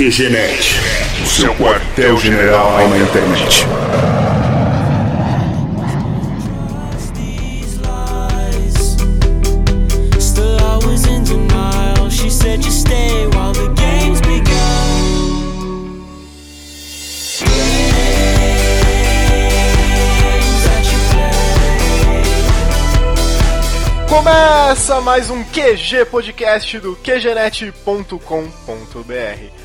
QGNet, o seu quartel-general na internet. Começa mais um QG Podcast do QGNet.com.br.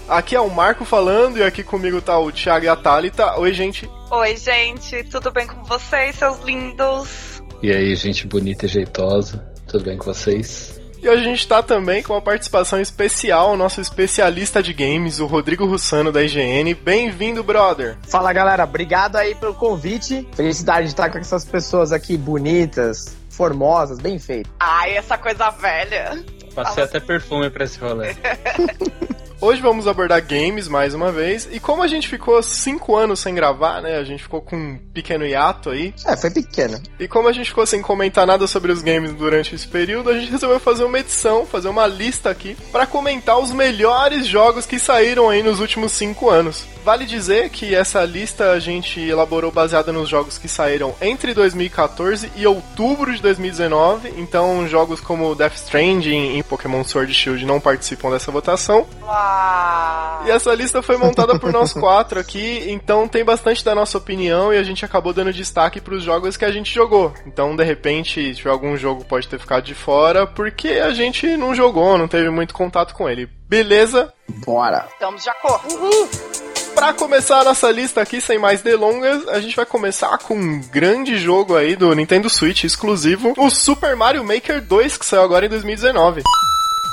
Aqui é o Marco falando e aqui comigo tá o Thiago e a Thalita. Oi, gente. Oi, gente, tudo bem com vocês, seus lindos? E aí, gente bonita e jeitosa, tudo bem com vocês? E hoje a gente tá também com uma participação especial, nosso especialista de games, o Rodrigo Russano da IGN. Bem-vindo, brother. Fala galera, obrigado aí pelo convite. Felicidade de estar com essas pessoas aqui bonitas, formosas, bem feitas. Ai, essa coisa velha. Passei até perfume pra esse rolê. Hoje vamos abordar games mais uma vez. E como a gente ficou cinco anos sem gravar, né? A gente ficou com um pequeno hiato aí. É, foi pequena. E como a gente ficou sem comentar nada sobre os games durante esse período, a gente resolveu fazer uma edição, fazer uma lista aqui para comentar os melhores jogos que saíram aí nos últimos cinco anos. Vale dizer que essa lista a gente elaborou baseada nos jogos que saíram entre 2014 e outubro de 2019. Então, jogos como Death Stranding e Pokémon Sword e Shield não participam dessa votação. Uau. E essa lista foi montada por nós quatro aqui, então tem bastante da nossa opinião e a gente acabou dando destaque para os jogos que a gente jogou. Então, de repente, se algum jogo pode ter ficado de fora porque a gente não jogou, não teve muito contato com ele. Beleza? Bora. Estamos de acordo. Pra começar a nossa lista aqui, sem mais delongas, a gente vai começar com um grande jogo aí do Nintendo Switch exclusivo, o Super Mario Maker 2, que saiu agora em 2019.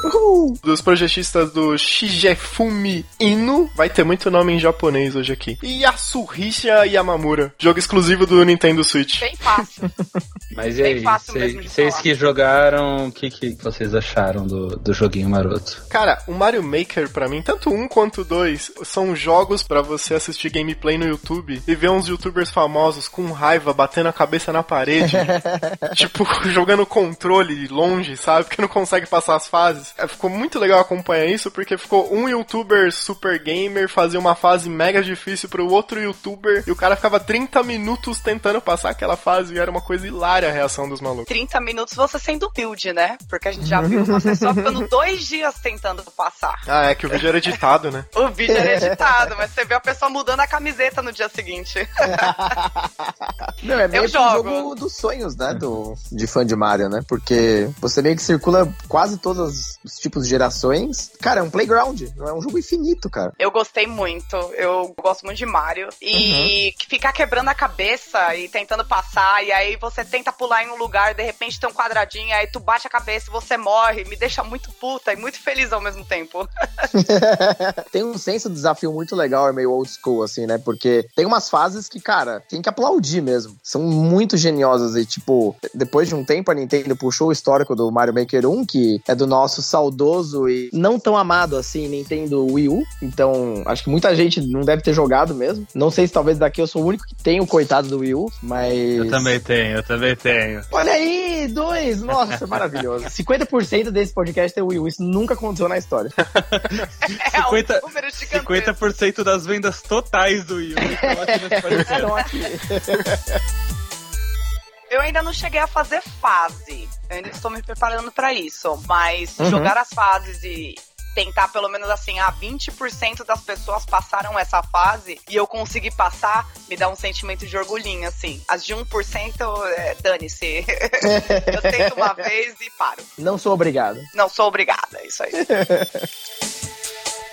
Uhul. Dos projetistas do Shigefumi Inu, vai ter muito nome em japonês hoje aqui. E Yasuhisa Yamamura, jogo exclusivo do Nintendo Switch. Bem fácil. Mas e Bem aí, vocês que jogaram, o que, que vocês acharam do, do joguinho maroto? Cara, o Mario Maker, pra mim, tanto um quanto dois, são jogos pra você assistir gameplay no YouTube e ver uns youtubers famosos com raiva batendo a cabeça na parede, tipo, jogando controle longe, sabe? Porque não consegue passar as fases. É, ficou muito legal acompanhar isso, porque ficou um youtuber super gamer fazer uma fase mega difícil pro outro youtuber e o cara ficava 30 minutos tentando passar aquela fase e era uma coisa hilária a reação dos malucos. 30 minutos você sendo humilde, né? Porque a gente já viu uma pessoa ficando dois dias tentando passar. Ah, é que o vídeo era editado, né? O vídeo era editado, mas você vê a pessoa mudando a camiseta no dia seguinte. Não, é meio Eu que um jogo. jogo dos sonhos, né, do, de fã de Mario, né? Porque você meio que circula quase todos os tipos de gerações. Cara, é um playground, não é um jogo infinito, cara. Eu gostei muito. Eu gosto muito de Mario. E que ficar quebrando a cabeça e tentando passar, e aí você tenta pular em um lugar, de repente tem um quadradinho, aí tu bate a cabeça e você morre. Me deixa muito puta e muito feliz ao mesmo tempo. tem um senso de desafio muito legal, é meio old school, assim, né? Porque tem umas fases que, cara, tem que aplaudir mesmo. São muito geniosas e, tipo, depois de um tempo a Nintendo puxou o histórico do Mario Maker 1, que é do nosso saudoso e não tão amado assim Nintendo Wii U. Então, acho que muita gente não deve ter jogado mesmo. Não sei se talvez daqui eu sou o único que tem o coitado do Wii U, mas. Eu também tenho, eu também tenho. Olha aí, dois! Nossa, maravilhoso. 50% desse podcast é Wii U. Isso nunca aconteceu na história. É 50 um número gigantesco. 50% das vendas totais do aqui. Eu ainda não cheguei a fazer fase. Eu ainda estou me preparando pra isso. Mas Uhum. jogar as fases e tentar pelo menos assim, ah, 20% das pessoas passaram essa fase e eu consegui passar, me dá um sentimento de orgulhinho, assim. As de 1%, é, dane-se. eu tento uma vez e paro. Não sou obrigado. Não sou obrigada, é isso aí.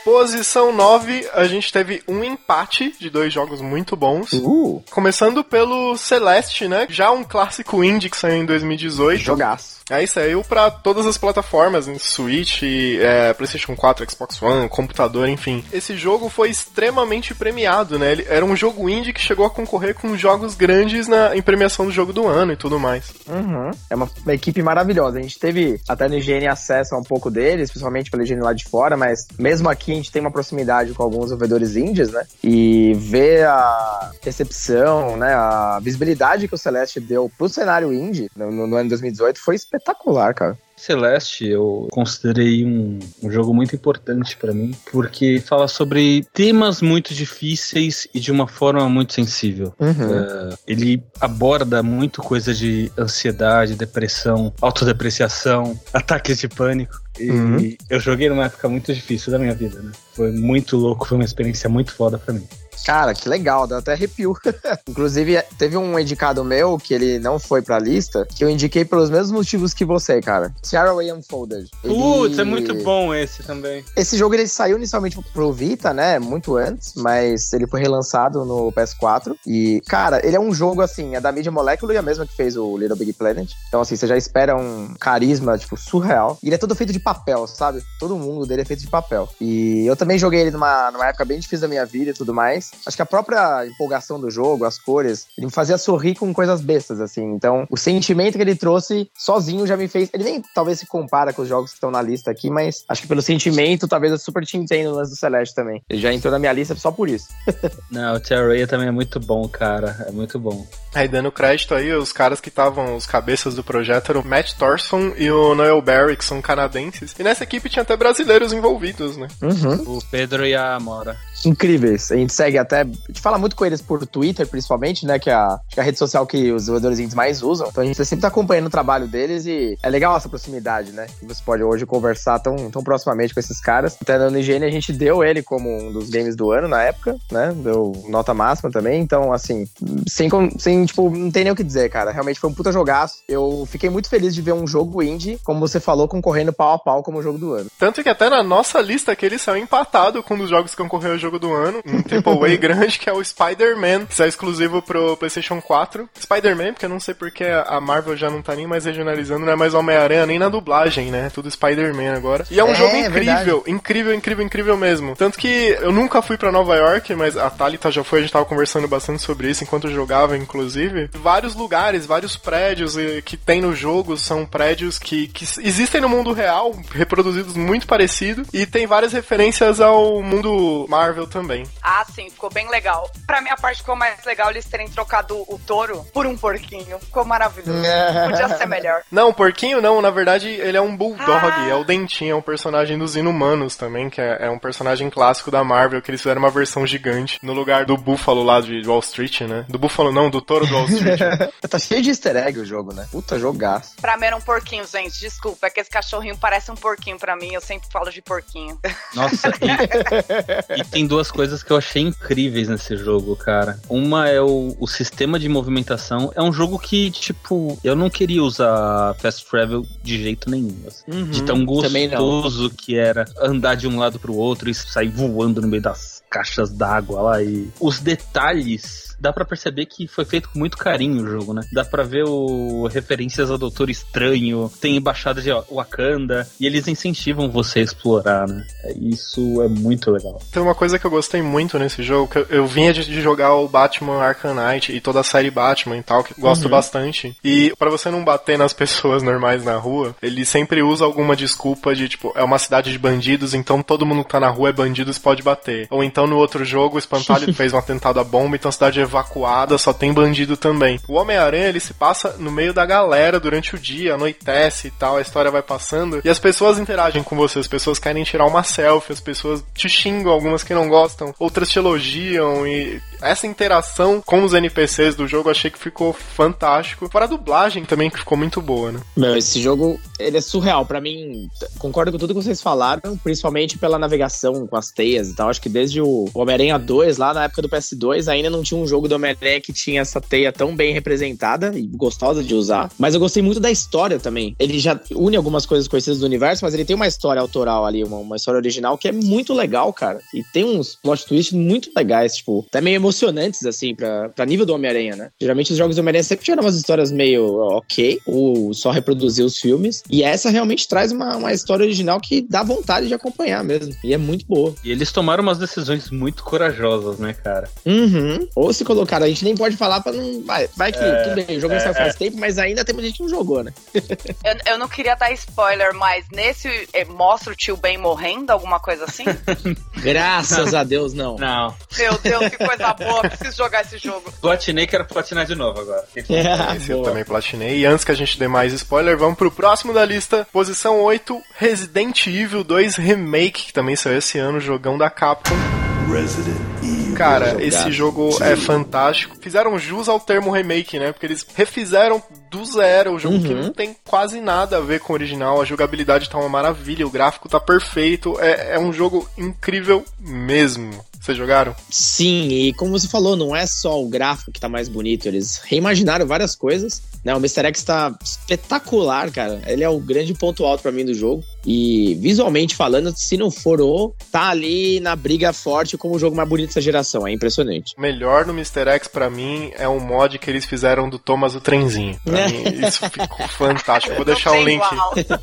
Posição 9, a gente teve um empate de dois jogos muito bons. Uh, Começando pelo Celeste, né? Já um clássico indie que saiu em 2018. jogaço. Aí saiu pra todas as plataformas, em Switch, é, PlayStation 4, Xbox One, computador, enfim. Esse jogo foi extremamente premiado, né? Ele era um jogo indie que chegou a concorrer com jogos grandes na, em premiação do jogo do ano e tudo mais. Uhum. É uma, uma equipe maravilhosa. A gente teve até no IGN acesso a um pouco deles, principalmente pela IGN lá de fora, mas mesmo aqui a gente tem uma proximidade com alguns desenvolvedores indies, né? E ver a recepção, né? A visibilidade que o Celeste deu pro cenário indie no, no- no ano 2018 foi espetacular, cara. Celeste eu considerei um, um jogo muito importante pra mim, porque fala sobre temas muito difíceis e de uma forma muito sensível. Uhum. É, ele aborda muito coisa de ansiedade, depressão, autodepreciação, ataques de pânico. E Uhum. eu joguei numa época muito difícil da minha vida, né? Foi muito louco, foi uma experiência muito foda pra mim. Cara, que legal, deu até arrepio. Inclusive, teve um indicado meu que ele não foi pra lista, que eu indiquei pelos mesmos motivos que você, cara. Tearaway Unfolded. Ele- Putz, é muito bom esse também. Esse jogo ele saiu inicialmente pro Vita, né? Muito antes, mas ele foi relançado no PS4. E, cara, ele é um jogo assim, é da Media Molecule, a mesma que fez o Little Big Planet. Então, assim, você já espera um carisma, tipo, surreal. E ele é todo feito de papel, sabe? Todo mundo dele é feito de papel. E eu também joguei ele numa, numa época bem difícil da minha vida e tudo mais. Acho que a própria empolgação do jogo, as cores, ele me fazia sorrir com coisas bestas, assim. Então, o sentimento que ele trouxe sozinho já me fez. Ele nem talvez se compara com os jogos que estão na lista aqui, mas acho que pelo sentimento, talvez eu super te entendo no lance do Celeste também. Ele já entrou na minha lista só por isso. Não, o Terraria também é muito bom, cara. É muito bom. Aí dando crédito aí, os caras que estavam os cabeças do projeto eram o Matt Thorson e o Noel Barry, que são canadenses. E nessa equipe tinha até brasileiros envolvidos, né? Uhum. O Pedro e a Amora. Incríveis. A gente segue até. A gente fala muito com eles por Twitter, principalmente, né? Que é a, que é a rede social que os jogadores mais usam. Então a gente sempre tá acompanhando o trabalho deles e é legal essa proximidade, né? Que você pode hoje conversar tão, tão proximamente com esses caras. Até no IGN a gente deu ele como um dos games do ano na época, né? Deu nota máxima também. Então, assim, sem, sem tipo, não tem nem o que dizer, cara. Realmente foi um puta jogaço. Eu fiquei muito feliz de ver um jogo indie, como você falou, concorrendo pau a pau como jogo do ano. Tanto que até na nossa lista que ele saiu empatado com um dos jogos que concorreu ao jogo do ano, um AAA grande, que é o Spider-Man, que saiu exclusivo pro PlayStation 4. Spider-Man, porque eu não sei porque a Marvel já não tá nem mais regionalizando, não é mais Homem-Aranha nem na dublagem, né? Tudo Spider-Man agora. E é um É, jogo é incrível, incrível, incrível, incrível mesmo. Tanto que eu nunca fui pra Nova York, mas a Thalita já foi, a gente tava conversando bastante sobre isso enquanto eu jogava, inclusive. Vários lugares, vários prédios eh, que tem no jogo são prédios que, que existem no mundo real, reproduzidos muito parecido, e tem várias referências ao mundo Marvel também. Ah, sim, ficou bem legal. Pra mim, a parte que ficou mais legal eles terem trocado o touro por um porquinho. Ficou maravilhoso. Podia ser melhor. Não, o porquinho não, na verdade ele é um bulldog, Ah. é o Dentinho, é um personagem dos Inumanos também, que é, é um personagem clássico da Marvel, que eles fizeram uma versão gigante, no lugar do Búfalo lá de Wall Street, né? Do Búfalo não, do touro do Wall Street. tá cheio de easter egg o jogo, né? Puta jogaço. Pra mim era um porquinho, gente. Desculpa, é que esse cachorrinho parece um porquinho pra mim. Eu sempre falo de porquinho. Nossa, e, e tem duas coisas que eu achei incríveis nesse jogo, cara. Uma é o, o sistema de movimentação. É um jogo que, tipo, eu não queria usar fast travel de jeito nenhum. assim. de tão gostoso que era andar de um lado pro outro e sair voando no meio das caixas d'água lá e os detalhes dá pra perceber que foi feito com muito carinho o jogo, né? Dá pra ver o referências ao Doutor Estranho, tem embaixada de Wakanda e eles incentivam você a explorar, né? É, Isso é muito legal. Tem uma coisa que eu gostei muito nesse jogo, que eu, eu vinha de, de jogar o Batman Arkham Knight e toda a série Batman e tal, que gosto bastante. E pra você não bater nas pessoas normais na rua, ele sempre usa alguma desculpa de, tipo, é uma cidade de bandidos, então todo mundo que tá na rua é bandido, você pode bater. Ou então no outro jogo, o Espantalho fez um atentado à bomba, então a cidade é evacuada, só tem bandido também. O Homem-Aranha, ele se passa no meio da galera durante o dia, anoitece e tal, a história vai passando, e as pessoas interagem com você, as pessoas querem tirar uma selfie, as pessoas te xingam, algumas que não gostam, outras te elogiam, e essa interação com os NPCs do jogo achei que ficou fantástico. Fora a dublagem também, que ficou muito boa, né? Meu, esse jogo, ele é surreal. Pra mim, concordo com tudo que vocês falaram, principalmente pela navegação com as teias e tal. Acho que desde o Homem-Aranha 2, lá na época do PS2, ainda não tinha um jogo do Homem-Aranha que tinha essa teia tão bem representada e gostosa de usar. Mas eu gostei muito da história também. Ele já une algumas coisas conhecidas do universo, mas ele tem uma história autoral ali, uma, uma história original que é muito legal, cara. E tem uns plot twists muito legais, tipo, até meio emocionantes, assim, pra, pra nível do Homem-Aranha, né? Geralmente os jogos do Homem-Aranha sempre tiveram umas histórias meio ok, ou só reproduzir os filmes. E essa realmente traz uma, uma história original que dá vontade de acompanhar mesmo. E é muito boa. E eles tomaram umas decisões decisões muito corajosas, né, cara? Uhum. Ou se colocar, a gente nem pode falar pra não. Vai, vai que É, tudo bem, o jogo é, saiu faz é. tempo, mas ainda tem muita gente que não jogou, né? Eu, eu não queria dar spoiler, mas nesse eh, mostra o tio Ben morrendo, alguma coisa assim? Graças a Deus, não. Não. Meu Deus, que coisa boa, preciso jogar esse jogo. Platinei, quero platinar de novo agora. Esse eu também platinei. E antes que a gente dê mais spoiler, vamos pro próximo da lista. Posição 8, Resident Evil 2 Remake, que também saiu esse ano, jogão da Capcom. Resident Evil. Cara, esse jogo é fantástico. Fizeram jus ao termo remake, né? Porque eles refizeram do zero o jogo que Uhum. não tem quase nada a ver com o original. A jogabilidade tá uma maravilha, o gráfico tá perfeito. É, é um jogo incrível mesmo. Vocês jogaram? Sim, e como você falou, não é só o gráfico que tá mais bonito, eles reimaginaram várias coisas. Né? O Mr. X tá espetacular, cara. Ele é o grande ponto alto pra mim do jogo. E visualmente falando, se não for o, tá ali na briga forte como o jogo mais bonito dessa geração. É impressionante. O melhor no Mr. X pra mim é um mod que eles fizeram do Thomas o Trenzinho. Pra mim, isso ficou fantástico. Vou deixar um link.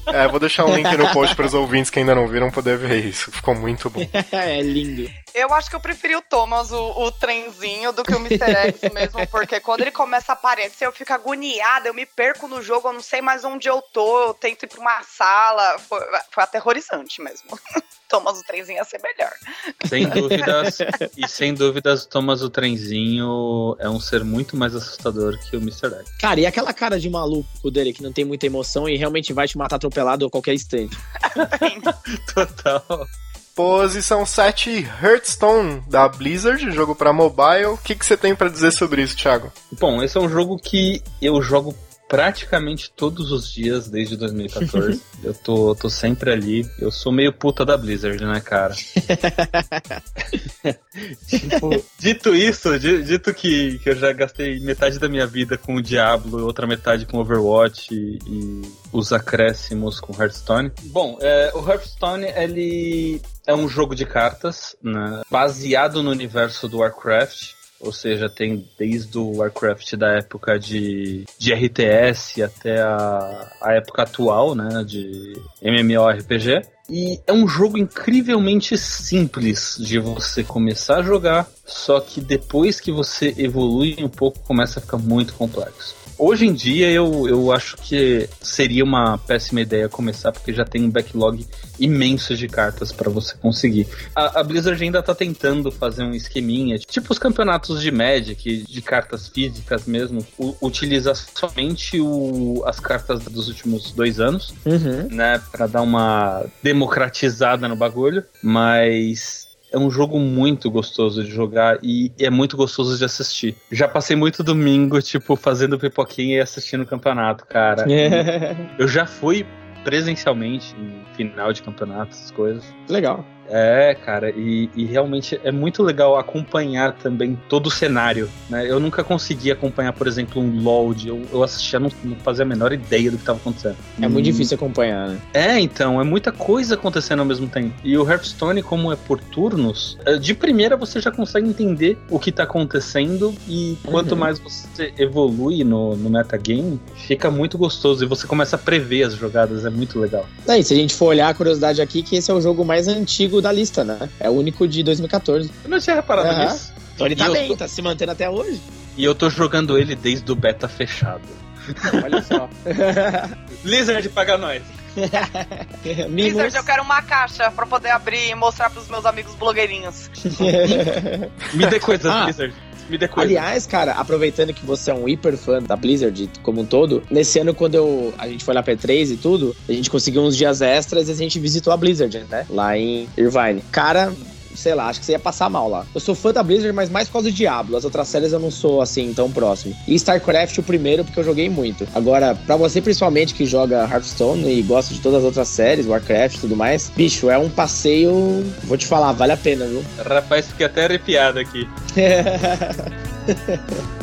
É, vou deixar um link no post para os ouvintes que ainda não viram poder ver isso. Ficou muito bom. é lindo. Eu acho que eu preferi o Thomas, o, o trenzinho, do que o Mr. X mesmo, porque quando ele começa a aparecer, eu fico agoniada, eu me perco no jogo, eu não sei mais onde eu tô, eu tento ir pra uma sala. Foi, foi aterrorizante mesmo. Thomas, o trenzinho ia ser melhor. Sem dúvidas. e sem dúvidas, Thomas o Trenzinho é um ser muito mais assustador que o Mr. X. Cara, e aquela cara de maluco dele que não tem muita emoção e realmente vai te matar atropelado a qualquer instante. Total. Posição 7, Hearthstone, da Blizzard, jogo pra mobile. O que, que você tem pra dizer sobre isso, Thiago? Bom, esse é um jogo que eu jogo praticamente todos os dias desde 2014. eu tô, tô sempre ali. Eu sou meio puta da Blizzard, né, cara? Tipo, dito isso, di- dito que, que eu já gastei metade da minha vida com o Diablo, outra metade com Overwatch e, e os acréscimos com Hearthstone. Bom, é, o Hearthstone ele é um jogo de cartas né, baseado no universo do Warcraft. Ou seja, tem desde o Warcraft da época de, de RTS até a, a época atual, né? De MMORPG. E é um jogo incrivelmente simples de você começar a jogar, só que depois que você evolui um pouco, começa a ficar muito complexo. Hoje em dia eu, eu acho que seria uma péssima ideia começar, porque já tem um backlog imenso de cartas para você conseguir. A, a Blizzard ainda tá tentando fazer um esqueminha, tipo os campeonatos de Magic, de cartas físicas mesmo, u- utiliza somente o, as cartas dos últimos dois anos Uhum. né, Pra dar uma democratizada no bagulho, mas é um jogo muito gostoso de jogar e é muito gostoso de assistir. Já passei muito domingo, tipo, fazendo pipoquinha e assistindo o campeonato, cara. Eu já fui presencialmente em final de campeonato, essas coisas. Legal. É, cara, e, e realmente é muito legal acompanhar também todo o cenário, né? Eu nunca consegui acompanhar, por exemplo, um LoL, eu, eu assistia, não, não fazia a menor ideia do que estava acontecendo. É muito Hum, difícil acompanhar, né? é, então, é muita coisa acontecendo ao mesmo tempo. E o Hearthstone, como é por turnos, eh, de primeira você já consegue entender o que tá acontecendo e quanto Uhum. mais você evolui no, no metagame, fica muito gostoso e você começa a prever as jogadas, é muito legal. É, e se a gente for olhar a curiosidade aqui, que esse é o jogo mais antigo da lista, né? É o único de 2014. Eu não tinha reparado Aham. nisso. Então ele E tá eu bem, tô- tá se mantendo até hoje. E eu tô jogando ele desde o beta fechado. Olha só. Blizzard paga nós. Blizzard, eu quero uma caixa pra poder abrir e mostrar pros meus amigos blogueirinhos. Me dê coisas, Ah. Blizzard. Me dê. Aliás, cara, aproveitando que você é um hiper fã da Blizzard como um todo, nesse ano, quando eu, a gente foi lá pra E3 e tudo, a gente conseguiu uns dias extras e a gente visitou a Blizzard, né? Lá em Irvine. Cara. Sei lá, acho que você ia passar mal lá. Eu sou fã da Blizzard, mas mais por causa do Diablo. As outras séries eu não sou assim tão próximo. E StarCraft o primeiro, porque eu joguei muito. Agora, pra você principalmente que joga Hearthstone e gosta de todas as outras séries, Warcraft e tudo mais, bicho, é um passeio. Vou te falar, vale a pena, viu? Rapaz, fiquei até arrepiado aqui.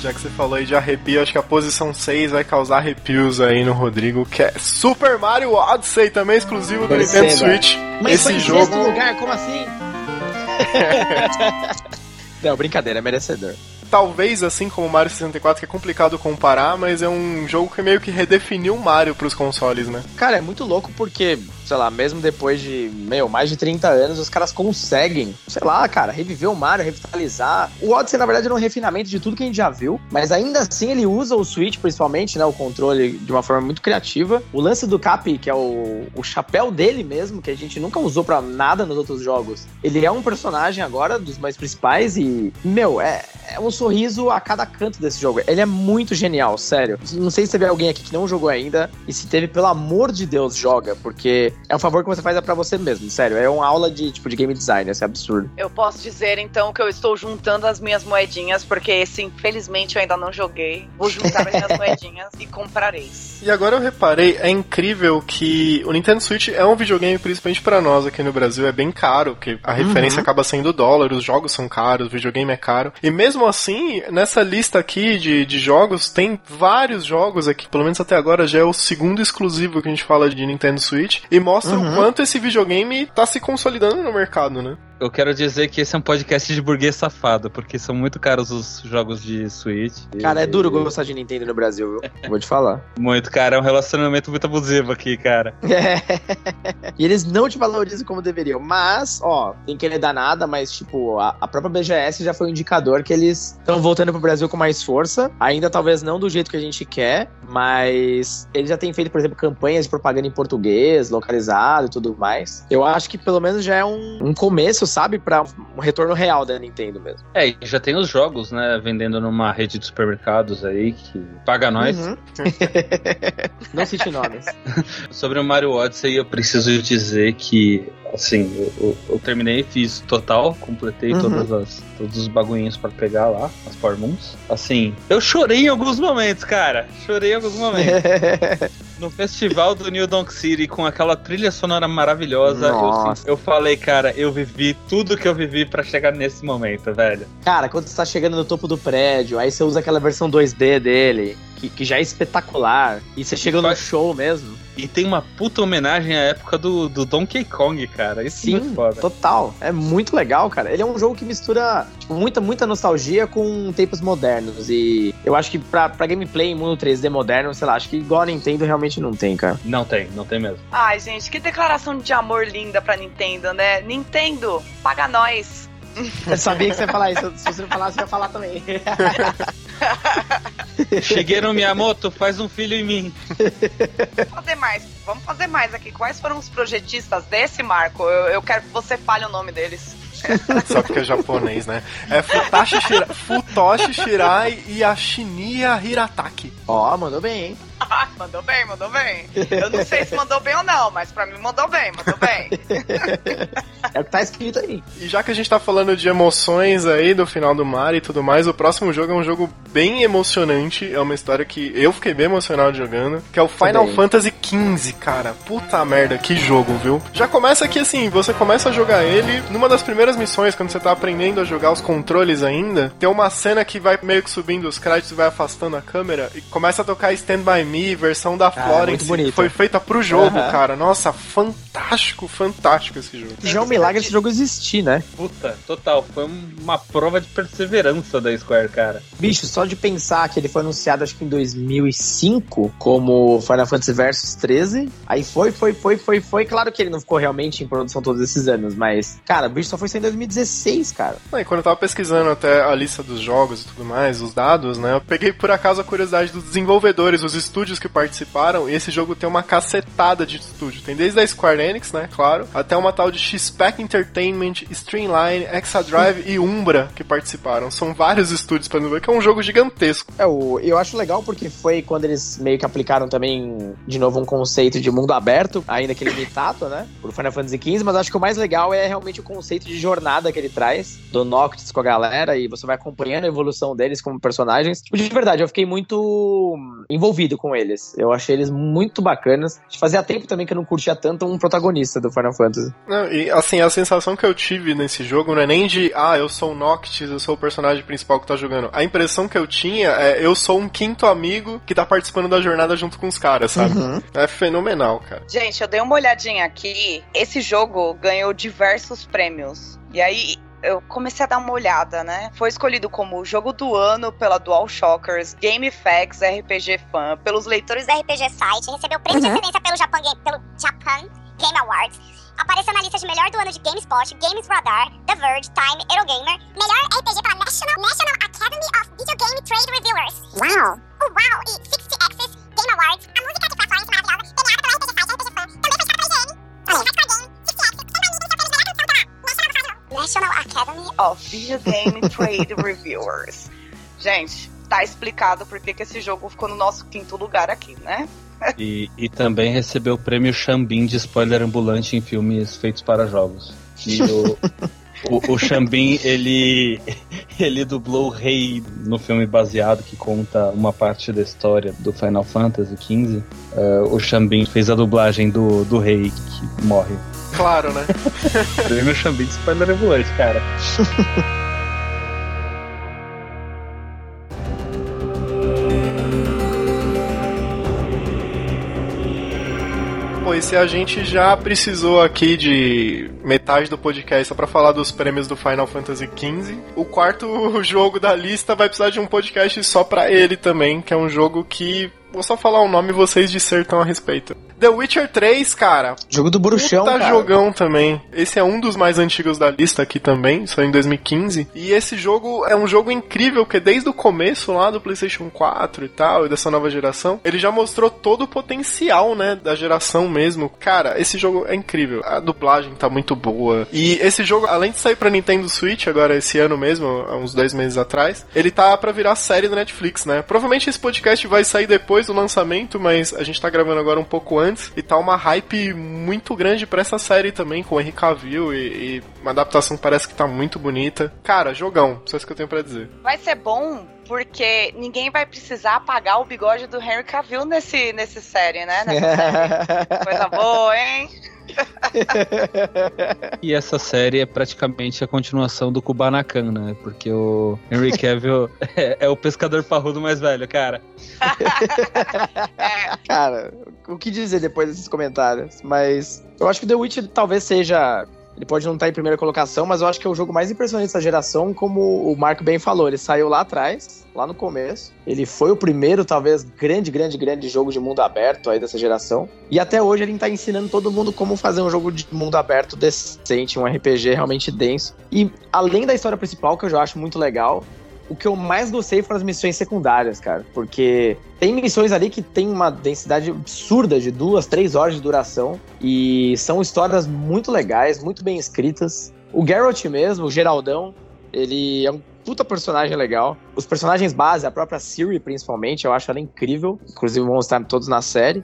Já que você falou aí de arrepio, acho que a posição 6 vai causar arrepios aí no Rodrigo, que é Super Mario Odyssey, também exclusivo do. Nintendo Switch. Mas foi Esse em jogo. sexto lugar, como assim? Não, brincadeira, é merecedor. talvez assim como o Mario 64, que é complicado comparar, mas é um jogo que meio que redefiniu o Mario pros consoles, né? Cara, é muito louco porque sei lá, mesmo depois de, meu, mais de 30 anos, os caras conseguem, sei lá, cara, reviver o Mario, revitalizar. O Odyssey, na verdade, era um refinamento de tudo que a gente já viu, mas ainda assim ele usa o Switch, principalmente, né, o controle, de uma forma muito criativa. O lance do Cap, que é o, o chapéu dele mesmo, que a gente nunca usou pra nada nos outros jogos, ele é um personagem agora dos mais principais e, meu, é, é um sorriso a cada canto desse jogo. Ele é muito genial, sério. Não sei se teve alguém aqui que não jogou ainda, e se teve, pelo amor de Deus, joga, porque é um favor que você faz é pra você mesmo, sério. É uma aula de, tipo, de game design, isso é absurdo. Eu posso dizer então que eu estou juntando as minhas moedinhas, porque esse infelizmente eu ainda não joguei. Vou juntar as minhas moedinhas e comprarei. E agora eu reparei, é incrível que o Nintendo Switch é um videogame, principalmente pra nós aqui no Brasil, é bem caro, porque a referência acaba sendo o dólar, os jogos são caros, o videogame é caro. E mesmo assim, nessa lista aqui de, de jogos, tem vários jogos aqui, pelo menos até agora já é o segundo exclusivo que a gente fala de Nintendo Switch, e mostra o quanto esse videogame tá se consolidando no mercado, né? Eu quero dizer que esse é um podcast de burguês safado, porque são muito caros os jogos de Switch. Cara, é duro gostar de Nintendo no Brasil, viu? Vou te falar. Muito, cara. É um relacionamento muito abusivo aqui, cara. É. E eles não te valorizam como deveriam. Mas, ó, tem que ele dar nada, mas, tipo, a, a própria BGS já foi um indicador que eles estão voltando pro Brasil com mais força. Ainda talvez não do jeito que a gente quer, mas eles já têm feito, por exemplo, campanhas de propaganda em português, localizado e tudo mais. Eu acho que pelo menos já é um, um começo, sabe, pra um retorno real da Nintendo mesmo. É, e já tem os jogos, né, vendendo numa rede de supermercados aí que paga nós. Uhum. não cite nomes. Sobre o Mario Odyssey, eu preciso dizer que, assim, eu, eu- eu terminei, fiz total, completei Uhum. todas as, todos os bagulhinhos pra pegar lá, as Power Moons. Assim, eu chorei em alguns momentos, cara. Chorei em alguns momentos. No festival do New Donk City, com aquela trilha sonora maravilhosa, eu, eu falei, cara, eu vivi tudo que eu vivi pra chegar nesse momento, velho. Cara, quando você tá chegando no topo do prédio, aí você usa aquela versão 2D dele, que, que já é espetacular, e você chega no show mesmo. E tem uma puta homenagem à época do, do Donkey Kong, cara. Isso é Sim, muito foda. total. É muito legal, cara. Ele é um jogo que mistura tipo, muita, muita nostalgia com tempos modernos. E eu acho que pra, pra gameplay em mundo 3D moderno, sei lá, acho que igual a Nintendo realmente não tem, cara. Não tem, não tem mesmo. Ai, gente, que declaração de amor linda pra Nintendo, né? Nintendo, paga nós. Eu sabia que você ia falar isso. Se você não falasse, eu ia falar também. Shigeru Miyamoto, faz um filho em mim. Vamos fazer mais, vamos fazer mais aqui. Quais foram os projetistas desse, Marco? Eu, eu quero que você fale o nome deles. Só porque é japonês, né? É Futashi Shira, Futoshi Shirai e a Shinya Hirataki. Ó, mandou bem, hein? Mandou bem, mandou bem. Eu não sei se mandou bem ou não, mas pra mim mandou bem, mandou bem. É o que tá escrito aí. E já que a gente tá falando de emoções aí do final do Mario e tudo mais, o próximo jogo é um jogo bem emocionante. É uma história que eu fiquei bem emocionado jogando. Que é o Final Também. Fantasy XV, cara. Puta merda, que jogo, viu? Já começa que assim, você começa a jogar ele. Numa das primeiras missões, quando você tá aprendendo a jogar os controles ainda, tem uma cena que vai meio que subindo os créditos e vai afastando a câmera. E começa a tocar Stand By Versão da Cara, Florence. muito bonito. que Foi feita pro jogo, Aham. cara. Nossa, fantástico, fantástico esse jogo. Já é um milagre esse jogo existir, né? Puta, total. Foi um- uma prova de perseverança da Square, cara. Bicho, só de pensar que ele foi anunciado acho que em 2005 como Final Fantasy Versus 13. Aí foi, foi, foi, foi, foi. Claro que ele não ficou realmente em produção todos esses anos, mas, cara, o bicho só foi sair em 2016, cara. Ah, E quando eu tava pesquisando até a lista dos jogos e tudo mais, os dados, né? Eu peguei por acaso a curiosidade dos desenvolvedores, os estúdios que participaram, esse jogo tem uma cacetada de estúdio. Tem desde a Square Enix, né? Claro, até uma tal de X-Pac Entertainment, Streamline, Exadrive e Umbra que participaram. São vários estúdios pra desenvolver, que é um jogo gigantesco. É, o, eu acho legal porque foi quando eles meio que aplicaram também, de novo, um conceito de mundo aberto, ainda que limitado, né? Pro Final Fantasy XV, mas acho que o mais legal é realmente o conceito de jornada que ele traz, do Noctis com a galera, e você vai acompanhando a evolução deles como personagens. Tipo, de verdade, eu fiquei muito hum, envolvido com eles. Eu achei eles muito bacanas. Fazia tempo também que eu não curtia tanto um protagonista do Final Fantasy. Não, e assim, a sensação que eu tive nesse jogo não é nem de, ah, eu sou o Noctis, eu sou o personagem principal que tá jogando. A impressão que eu tinha é, eu sou um quinto amigo que tá participando da jornada junto com os caras, sabe? É fenomenal, cara. Gente, eu dei uma olhadinha aqui. Esse jogo ganhou diversos prêmios. E aí. Eu comecei a dar uma olhada, né? Foi escolhido como jogo do ano pela DualShockers, GameFAQs, RPG Fan, pelos leitores do RPG Site, recebeu prêmio de excelência pelo Japan Game, pelo Japan Game Awards. Apareceu na lista de melhor do ano de GameSpot, Games Radar, The Verge, Time, Eurogamer. Melhor Video Game Trade Reviewers. Gente, tá explicado por que esse jogo ficou no nosso quinto lugar aqui, né? E, e também recebeu o prêmio Xambin de spoiler ambulante em filmes feitos para jogos. E o, o, o Xambin, ele, ele dublou o rei no filme baseado que conta uma parte da história do Final Fantasy XV. Eh, o Xambin fez a dublagem do, do rei que morre. Claro, né? Prêmio Xambin de spoiler ambulante, cara. E se a gente já precisou aqui de metade do podcast só pra falar dos prêmios do Final Fantasy XV, o quarto jogo da lista vai precisar de um podcast só pra ele também, que é um jogo que. Vou só falar o nome e vocês dissertam a respeito. The Witcher 3, cara. Jogo do bruxão, Puta cara. jogão também. Esse é um dos mais antigos da lista aqui também, saiu em 2015. E esse jogo é um jogo incrível, porque desde o começo lá do PlayStation 4 e tal, e dessa nova geração, ele já mostrou todo o potencial, né, da geração mesmo. Cara, esse jogo é incrível. A dublagem tá muito boa. E esse jogo, além de sair pra Nintendo Switch agora esse ano mesmo, há uns 10 meses atrás, ele tá pra virar série do Netflix, né? Provavelmente esse podcast vai sair depois do lançamento, mas a gente tá gravando agora um pouco antes e tá uma hype muito grande pra essa série também, com o Henry Cavill e, e uma adaptação que parece que tá muito bonita. Cara, jogão, só isso que eu tenho pra dizer. Vai ser bom porque ninguém vai precisar apagar o bigode do Henry Cavill nesse, nesse série, né? Nessa série. Coisa boa, hein? E essa série é praticamente a continuação do Kubanakan, né? Porque o Henry Cavill é, é o pescador parrudo mais velho, cara. É, Cara, o que dizer depois desses comentários? Mas eu acho que The Witcher talvez seja. Ele pode não estar em primeira colocação, mas eu acho que é o jogo mais impressionante dessa geração, como o Marco bem falou. Ele saiu lá atrás, lá no começo. Ele foi o primeiro, talvez, grande, grande, grande jogo de mundo aberto aí dessa geração. E até hoje ele tá ensinando todo mundo como fazer um jogo de mundo aberto decente, um RPG realmente denso. E além da história principal, que eu já acho muito legal, o que eu mais gostei foram as missões secundárias, cara. Porque tem missões ali que tem uma densidade absurda de duas, três horas de duração. E são histórias muito legais, muito bem escritas. O Geralt mesmo, o Geraldão, ele é um puta personagem legal. Os personagens base, a própria Siri principalmente, eu acho ela incrível. Inclusive vão estar todos na série.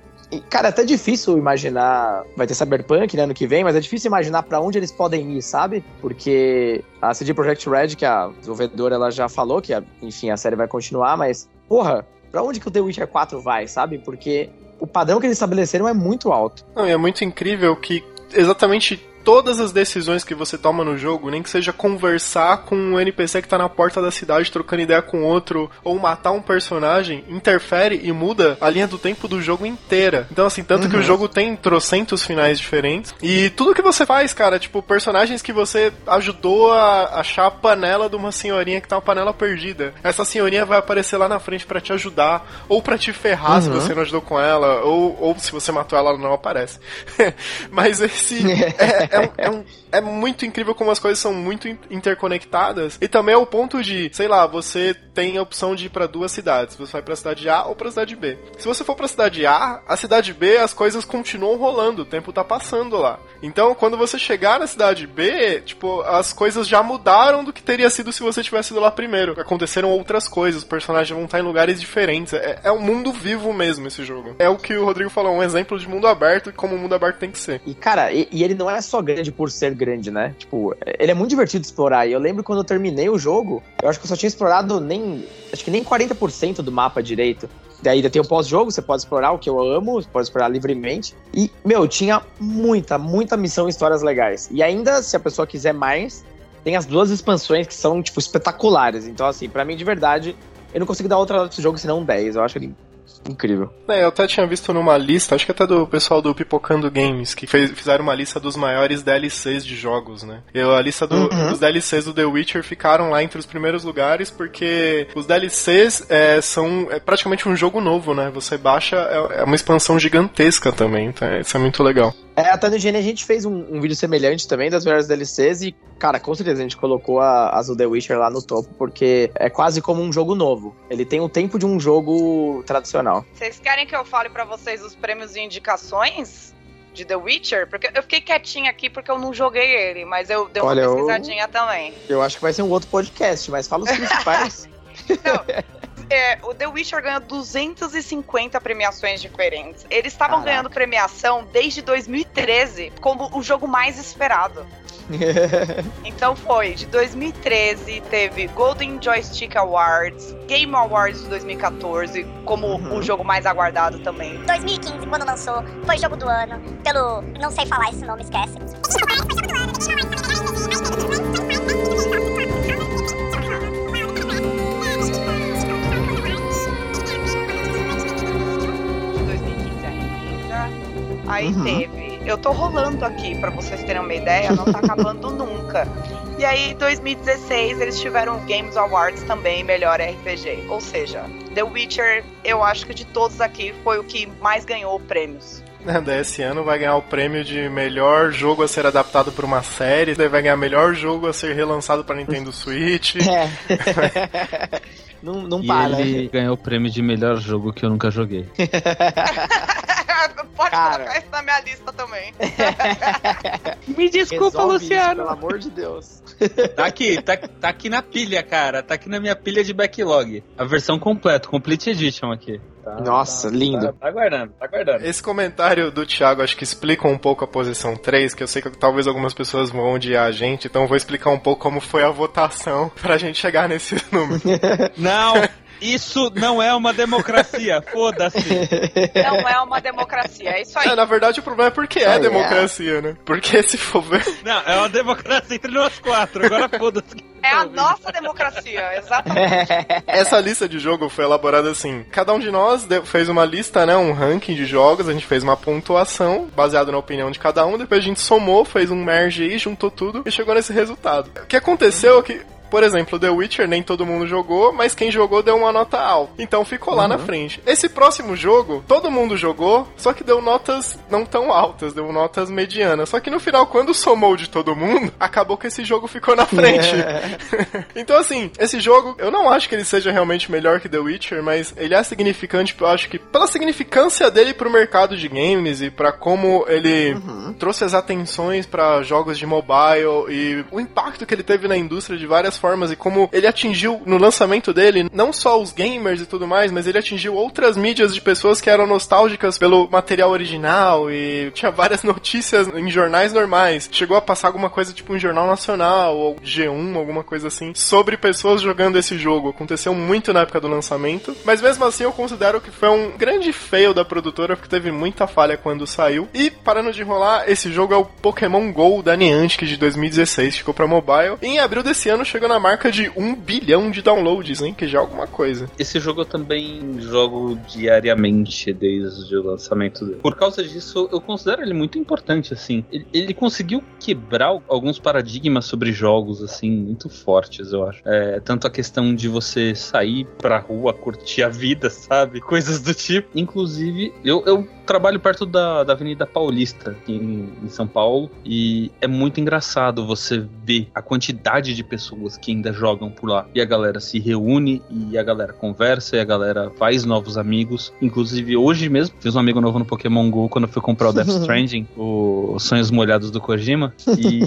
Cara, é até difícil imaginar. Vai ter Cyberpunk né, ano que vem, mas é difícil imaginar pra onde eles podem ir, sabe? Porque a CD Projekt Red, que a desenvolvedora, ela já falou que, a- enfim, a série vai continuar, mas, porra, pra onde que o The Witcher 4 vai, sabe? Porque o padrão que eles estabeleceram é muito alto. Não, e é muito incrível que exatamente todas as decisões que você toma no jogo, nem que seja conversar com um NPC que tá na porta da cidade trocando ideia com outro, ou matar um personagem, interfere e muda a linha do tempo do jogo inteira. Então, assim, tanto que o jogo tem trocentos finais diferentes. E tudo que você faz, cara, tipo, personagens que você ajudou a achar a panela de uma senhorinha que tá uma panela perdida. Essa senhorinha vai aparecer lá na frente pra te ajudar, ou pra te ferrar se Uhum. você não ajudou com ela, ou, ou se você matou ela, ela não aparece. Mas esse é, é um- é um- é muito incrível como as coisas são muito in- interconectadas. E também é o ponto de, sei lá, você tem a opção de ir pra duas cidades. Você vai pra cidade A ou pra cidade B. Se você for pra cidade A, a cidade B, as coisas continuam rolando, o tempo tá passando lá. Então, quando você chegar na cidade B, tipo, as coisas já mudaram do que teria sido se você tivesse ido lá primeiro. Aconteceram outras coisas, os personagens vão estar em lugares diferentes. É, é um mundo vivo mesmo esse jogo. É o que o Rodrigo falou, um exemplo de mundo aberto e como o mundo aberto tem que ser. E, cara, e, e ele não é só grande por ser grande, né? Tipo, ele é muito divertido de explorar. E eu lembro quando eu terminei o jogo, eu acho que eu só tinha explorado nem. Acho que nem 40% do mapa direito. Daí ainda tem o pós-jogo, você pode explorar o que eu amo, você pode explorar livremente. E, meu, tinha muita, muita missão e histórias legais. E ainda, se a pessoa quiser mais, tem as duas expansões que são, tipo, espetaculares. Então, assim, pra mim, de verdade, eu não consigo dar outra nota desse jogo senão um 10. Eu acho ele incrível. É, eu até tinha visto numa lista, acho que até do pessoal do Pipocando Games, que fez- fizeram uma lista dos maiores DLCs de jogos, né? E a lista do- Uhum. dos DLCs do The Witcher ficaram lá entre os primeiros lugares, porque os DLCs é, são é praticamente um jogo novo, né? Você baixa, é, é uma expansão gigantesca também, então isso é muito legal. É, até no IGN a gente fez um, um vídeo semelhante também das melhores DLCs e, cara, com certeza a gente colocou a, as do The Witcher lá no topo, porque é quase como um jogo novo. Ele tem o tempo de um jogo tradicional. Vocês querem que eu fale pra vocês os prêmios e indicações? De The Witcher? Porque eu fiquei quietinha aqui porque eu não joguei ele, mas eu dei uma Olha, eu- pesquisadinha também. Eu acho que vai ser um outro podcast, mas fala os principais. É, o The Witcher ganhou 250 premiações diferentes. Eles estavam ganhando premiação desde 2013 como o jogo mais esperado. Então foi, de 2013 teve Golden Joystick Awards, Game Awards de 2014 como Uhum. o jogo mais aguardado também. 2015, quando lançou, foi jogo do ano, pelo. Não sei falar esse nome, esquece. De Aí Uhum. teve. Eu tô rolando aqui pra vocês terem uma ideia, não tá acabando nunca. E aí, em 2016, eles tiveram o Games Awards também, melhor RPG. Ou seja, The Witcher, eu acho que de todos aqui foi o que mais ganhou prêmios. Daí esse ano vai ganhar o prêmio de melhor jogo a ser adaptado por uma série, daí vai ganhar melhor jogo a ser relançado para Nintendo Switch. É. não não E para. ele ganhou o prêmio de melhor jogo que eu nunca joguei. Pode Cara. colocar isso na minha lista também. Me desculpa, Resolve isso, Luciano. pelo amor de Deus. Tá aqui, tá, tá aqui na pilha, cara. Tá aqui na minha pilha de backlog. A versão completa, Complete Edition aqui. Tá, Nossa, tá, lindo. Tá, tá aguardando, tá aguardando. Esse comentário do Thiago acho que explica um pouco a posição 3, que eu sei que talvez algumas pessoas vão odiar a gente, então eu vou explicar um pouco como foi a votação pra gente chegar nesses números. Não, isso não é uma democracia. Foda-se. Não é uma democracia, é isso aí. É, na verdade o problema é porque é é. democracia, né? Porque se for ver. Não, é uma democracia entre nós quatro. Agora foda-se. É a nossa democracia, exatamente. Essa lista de jogo foi elaborada assim. Cada um de nós fez uma lista, né? Um ranking de jogos, a gente fez uma pontuação baseado na opinião de cada um, depois a gente somou, fez um merge aí, juntou tudo e chegou nesse resultado. O que aconteceu é que. Por exemplo, The Witcher nem todo mundo jogou, mas quem jogou deu uma nota alta. Então ficou lá na frente. Esse próximo jogo, todo mundo jogou, só que deu notas não tão altas, deu notas medianas. Só que no final, quando somou de todo mundo, acabou que esse jogo ficou na frente. então, assim, esse jogo, eu não acho que ele seja realmente melhor que The Witcher, mas ele é significante, eu acho que pela significância dele pro mercado de games e pra como ele trouxe as atenções pra jogos de mobile e o impacto que ele teve na indústria de várias formas e como ele atingiu no lançamento dele não só os gamers e tudo mais, mas ele atingiu outras mídias de pessoas que eram nostálgicas pelo material original e tinha várias notícias em jornais normais. Chegou a passar alguma coisa tipo um jornal nacional ou G1, alguma coisa assim, sobre pessoas jogando esse jogo. Aconteceu muito na época do lançamento, mas mesmo assim eu considero que foi um grande fail da produtora porque teve muita falha quando saiu. E parando de enrolar, esse jogo é o Pokémon GO da Niantic de 2016, ficou pra mobile. E em abril desse ano chegou na marca de 1 bilhão de downloads, hein, que já é alguma coisa. Esse jogo eu também jogo diariamente desde o lançamento dele. Por causa disso, eu considero ele muito importante, assim. Ele, ele conseguiu quebrar alguns paradigmas sobre jogos, assim, muito fortes, eu acho. É, tanto a questão de você sair pra rua, curtir a vida, sabe? Coisas do tipo. Inclusive, eu, eu trabalho perto da, da Avenida Paulista, aqui em, em São Paulo, e é muito engraçado você ver a quantidade de pessoas que ainda jogam por lá. E a galera se reúne, e a galera conversa, e a galera faz novos amigos. Inclusive, hoje mesmo, fiz um amigo novo no Pokémon GO quando eu fui comprar o Death Stranding, o Sonhos Molhados do Kojima. E,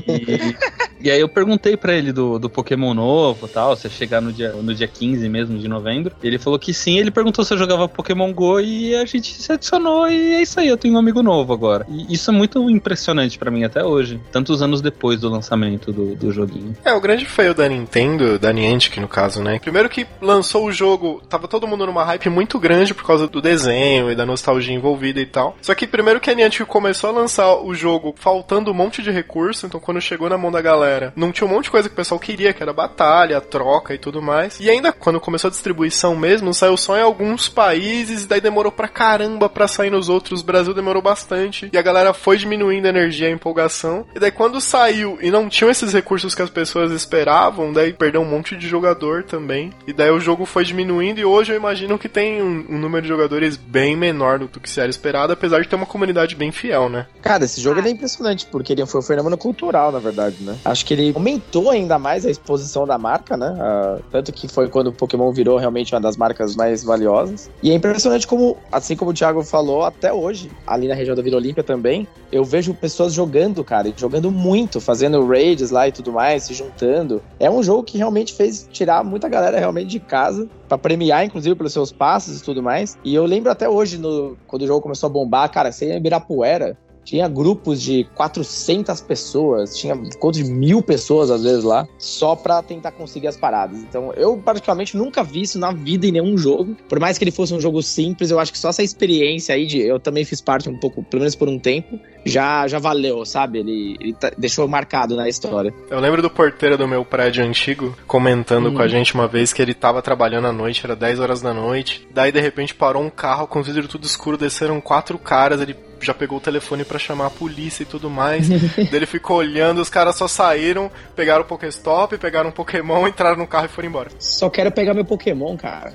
e aí eu perguntei pra ele do, do Pokémon novo e tal, se ia chegar no dia, no dia 15 mesmo de novembro. Ele falou que sim, ele perguntou se eu jogava Pokémon GO e a gente se adicionou e é isso aí, eu tenho um amigo novo agora. E isso é muito impressionante pra mim até hoje, tantos anos depois do lançamento do, do joguinho. É, o grande fail da Nintendo, da Niantic no caso, né? Primeiro que lançou o jogo, tava todo mundo numa hype muito grande por causa do desenho e da nostalgia envolvida e tal. Só que primeiro que a Niantic começou a lançar o jogo faltando um monte de recurso, então quando chegou na mão da galera. Não tinha um monte de coisa que o pessoal queria, que era batalha, troca e tudo mais. E ainda quando começou a distribuição mesmo, saiu só em alguns países, e daí demorou pra caramba pra sair nos outros. O Brasil demorou bastante. E a galera foi diminuindo a energia, a empolgação. E daí quando saiu e não tinham esses recursos que as pessoas esperavam, daí perdeu um monte de jogador também. E daí o jogo foi diminuindo e hoje eu imagino que tem um, um número de jogadores bem menor do que se era esperado, apesar de ter uma comunidade bem fiel, né? Cara, esse jogo ele é impressionante, porque ele foi um fenômeno cultural, na verdade, né? Acho que ele aumentou ainda mais a exposição da marca, né? Ah, tanto que foi quando o Pokémon virou realmente uma das marcas mais valiosas. E é impressionante como, assim como o Thiago falou, até hoje, ali na região da Vila Olímpia também, eu vejo pessoas jogando, cara, jogando muito, fazendo raids lá e tudo mais, se juntando. É um jogo que realmente fez tirar muita galera realmente de casa pra premiar, inclusive, pelos seus passos e tudo mais. E eu lembro até hoje, no, quando o jogo começou a bombar, cara, você ia em Ibirapuera, tinha grupos de 400 pessoas, tinha conto de mil pessoas às vezes lá, só pra tentar conseguir as paradas. Então eu praticamente nunca vi isso na vida em nenhum jogo. Por mais que ele fosse um jogo simples, eu acho que só essa experiência aí de. Eu também fiz parte um pouco, pelo menos por um tempo, já, já valeu, sabe? Ele, ele tá- deixou marcado na história. Eu lembro do porteiro do meu prédio antigo comentando com a gente uma vez que ele tava trabalhando à noite, era 10 horas da noite. Daí de repente parou um carro com o vidro tudo escuro, desceram quatro caras, ele já pegou o telefone pra chamar a polícia e tudo mais. Daí ele ficou olhando, os caras só saíram, pegaram o Pokéstop, pegaram um Pokémon, entraram no carro e foram embora. Só quero pegar meu Pokémon, cara.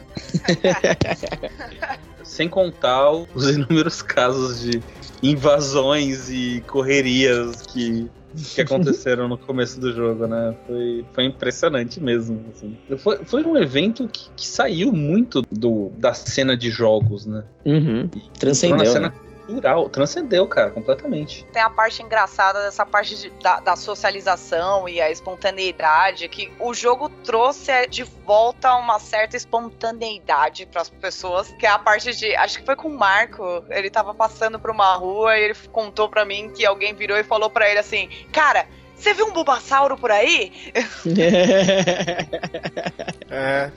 Sem contar os inúmeros casos de invasões e correrias que, que aconteceram no começo do jogo, né? Foi, foi impressionante mesmo. assim. Foi, foi um evento que, que saiu muito do, da cena de jogos, né? Uhum. Transcendeu. cena né? Cultural, transcendeu, cara, completamente. Tem a parte engraçada dessa parte de- da, da socialização e a espontaneidade, que o jogo trouxe é, de volta uma certa espontaneidade para as pessoas, que é a parte de. Acho que foi com o Marco, ele tava passando por uma rua e ele contou pra mim que alguém virou e falou pra ele assim: Cara, você viu um Bulbasauro por aí? É,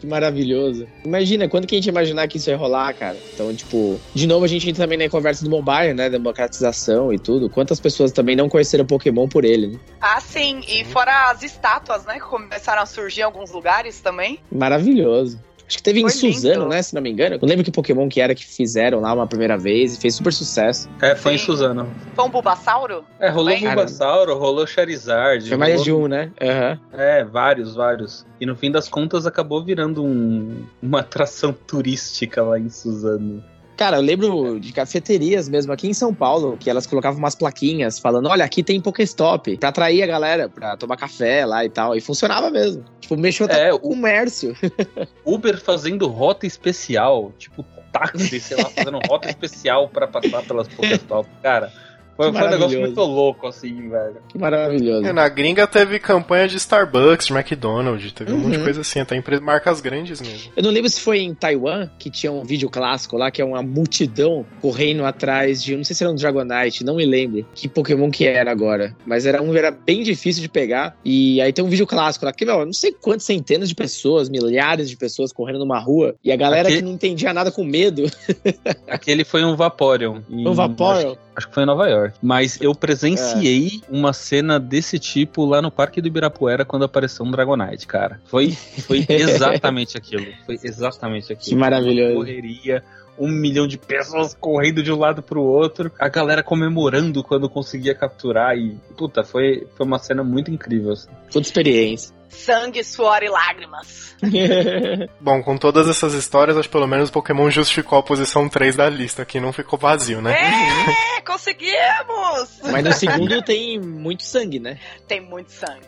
Que maravilhoso. Imagina, quando que a gente ia imaginar que isso ia rolar, cara? Então, tipo, de novo a gente entra também na conversa do mobile, né? Democratização e tudo. Quantas pessoas também não conheceram Pokémon por ele, né? Ah, sim, e fora as estátuas, né? Que começaram a surgir em alguns lugares também. Maravilhoso. Acho que teve em Foi lindo. Suzano, né? Se não me engano. Eu lembro que Pokémon que era que fizeram lá uma primeira vez e fez super sucesso. É, foi em Sim. Suzano. Foi um Bulbasauro? É, rolou Também? Bulbasauro, rolou Charizard. Foi mais rolou- de um, né? Aham. É, vários, vários. E no fim das contas acabou virando um- uma atração turística lá em Suzano. Cara, eu lembro de cafeterias mesmo aqui em São Paulo, que elas colocavam umas plaquinhas falando: olha, aqui tem Pokéstop, pra atrair a galera pra tomar café lá e tal. E funcionava mesmo. Tipo, mexeu até É, o comércio. Uber fazendo rota especial, tipo táxi, sei lá, fazendo rota especial pra passar pelas Pokéstop. Cara, foi, foi um negócio maravilhoso. muito louco, assim, velho. Que maravilhoso. É, na gringa teve campanha de Starbucks, de McDonald's, teve um monte de Uhum. coisa assim, até empre- marcas grandes mesmo. Eu não lembro se foi em Taiwan que tinha um vídeo clássico lá, que é uma multidão correndo atrás de. Não sei se era um Dragonite, não me lembro que Pokémon que era agora. Mas era um era bem difícil de pegar. E aí tem um vídeo clássico lá, que, meu, eu não sei quantas centenas de pessoas, milhares de pessoas correndo numa rua. E a galera Aqui- que não entendia nada com medo. Aquele foi um Vaporeon. Um Vaporeon. Acho, que foi em Nova York. Mas eu presenciei uma cena desse tipo lá no Parque do Ibirapuera quando apareceu um Dragonite, cara. Foi, foi exatamente aquilo. Foi exatamente aquilo. Que maravilhoso. Correria. Um milhão de pessoas correndo de um lado pro outro, a galera comemorando quando conseguia capturar e, puta, foi, foi uma cena muito incrível. assim. Toda experiência. Sangue, suor e lágrimas. Bom, com todas essas histórias, acho que pelo menos o Pokémon justificou a posição 3 da lista, que não ficou vazio, né? É, conseguimos! Mas no segundo tem muito sangue, né? Tem muito sangue.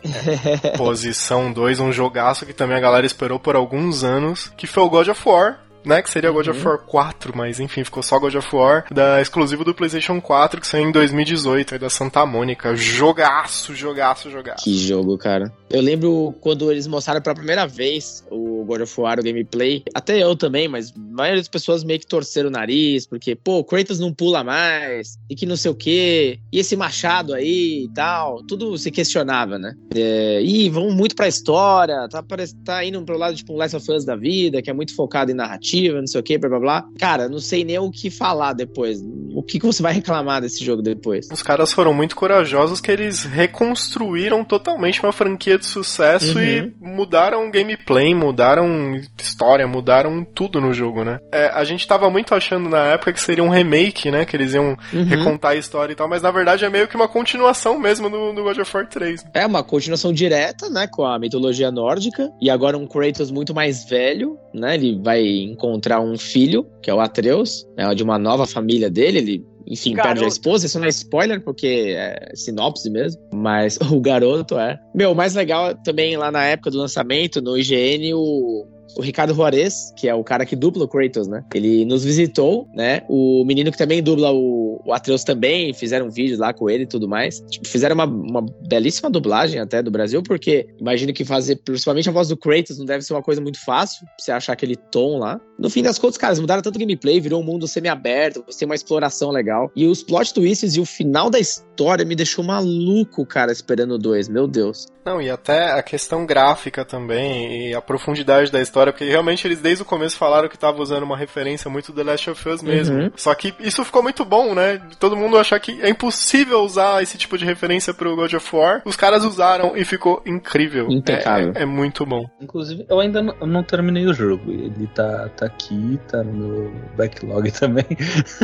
Posição 2, um jogaço que também a galera esperou por alguns anos, que foi o God of War. Né, que seria God of War 4, mas enfim, ficou só God of War, da exclusivo do PlayStation 4, que saiu em 2018, aí da Santa Mônica. Jogaço, jogaço, jogaço. Que jogo, cara. Eu lembro quando eles mostraram pela primeira vez o God of War, o gameplay. Até eu também, mas maioria das pessoas meio que torceram o nariz, porque, pô, o Kratos não pula mais, e que não sei o quê, e esse machado aí e tal, tudo se questionava, né? É, e vão muito pra história, tá, parece, tá indo pro lado, tipo, um Last of Us da vida, que é muito focado em narrativa, não sei o quê, blá blá blá. Cara, não sei nem o que falar depois. O que, que você vai reclamar desse jogo depois? Os caras foram muito corajosos que eles reconstruíram totalmente uma franquia de sucesso Uhum. e mudaram gameplay, mudaram história, mudaram tudo no jogo, né? É, a gente tava muito achando na época que seria um remake, né? Que eles iam Uhum. recontar a história e tal, mas na verdade é meio que uma continuação mesmo do, do God of War 3. É uma continuação direta, né, com a mitologia nórdica, e agora um Kratos muito mais velho, né, ele vai encontrar um filho, que é o Atreus, né, de uma nova família dele, ele, enfim, Garoto. perde a esposa, isso não é spoiler, porque é sinopse mesmo, mas o garoto é. Meu, o mais legal também lá na época do lançamento, no IGN, o... O Ricardo Juarez, que é o cara que dubla o Kratos, né? Ele nos visitou, né? O menino que também dubla o, o Atreus também, fizeram vídeos lá com ele e tudo mais. Tipo, fizeram uma, uma belíssima dublagem até do Brasil, porque imagino que fazer, principalmente a voz do Kratos, não deve ser uma coisa muito fácil, pra você achar aquele tom lá. No fim das contas, caras, mudaram tanto o gameplay, virou um mundo semi-aberto, você tem uma exploração legal. E os plot twists e o final da história me deixou maluco, cara, esperando o dois. Meu Deus. Não, e até a questão gráfica também, e a profundidade da história, porque realmente eles desde o começo falaram que tava usando uma referência muito do Last of Us mesmo. Uhum. Só que isso ficou muito bom, né? Todo mundo achar que é impossível usar esse tipo de referência pro God of War. Os caras usaram e ficou incrível. Impecável. É, é muito bom. Inclusive, eu ainda não, não terminei o jogo. Ele tá, tá aqui, tá no meu backlog também.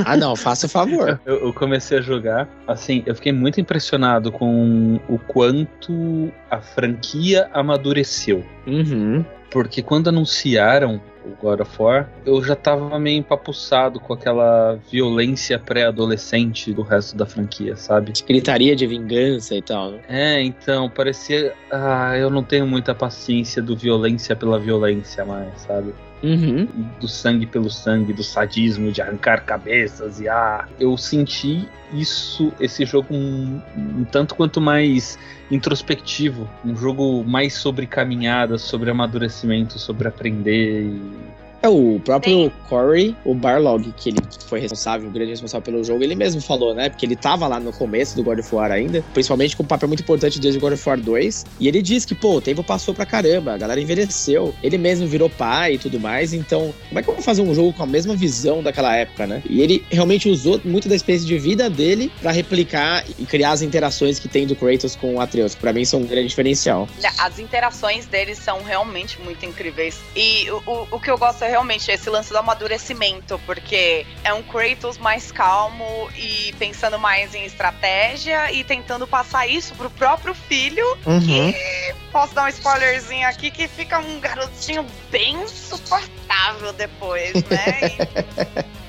Ah, não, faça o favor. Eu, eu comecei a jogar, assim, eu fiquei muito impressionado com o quanto a franquia amadureceu. Uhum. Porque quando anunciaram o God of War, eu já tava meio empapuçado com aquela violência pré-adolescente do resto da franquia, sabe? Gritaria de vingança e tal, né? É, então, parecia. Ah, eu não tenho muita paciência do violência pela violência mais, sabe? Uhum. do sangue pelo sangue, do sadismo de arrancar cabeças e ah, eu senti isso, esse jogo um, um tanto quanto mais introspectivo, um jogo mais sobre caminhada, sobre amadurecimento, sobre aprender e É, o próprio Corey, o Barlog, que ele foi responsável, o grande responsável pelo jogo, ele mesmo falou, né? Porque ele tava lá no começo do God of War ainda, principalmente com um papel muito importante desde o God of War 2. E ele disse que, pô, o tempo passou pra caramba, a galera envelheceu. Ele mesmo virou pai e tudo mais, então, como é que eu vou fazer um jogo com a mesma visão daquela época, né? E ele realmente usou muito da experiência de vida dele pra replicar e criar as interações que tem do Kratos com o Atreus, que pra mim são um grande diferencial. As interações deles são realmente muito incríveis. E o, o, o que eu gosto é realmente esse lance do amadurecimento, porque é um Kratos mais calmo e pensando mais em estratégia e tentando passar isso pro próprio filho. Uhum. Posso dar um spoilerzinho aqui que fica um garotinho bem insuportável depois, né?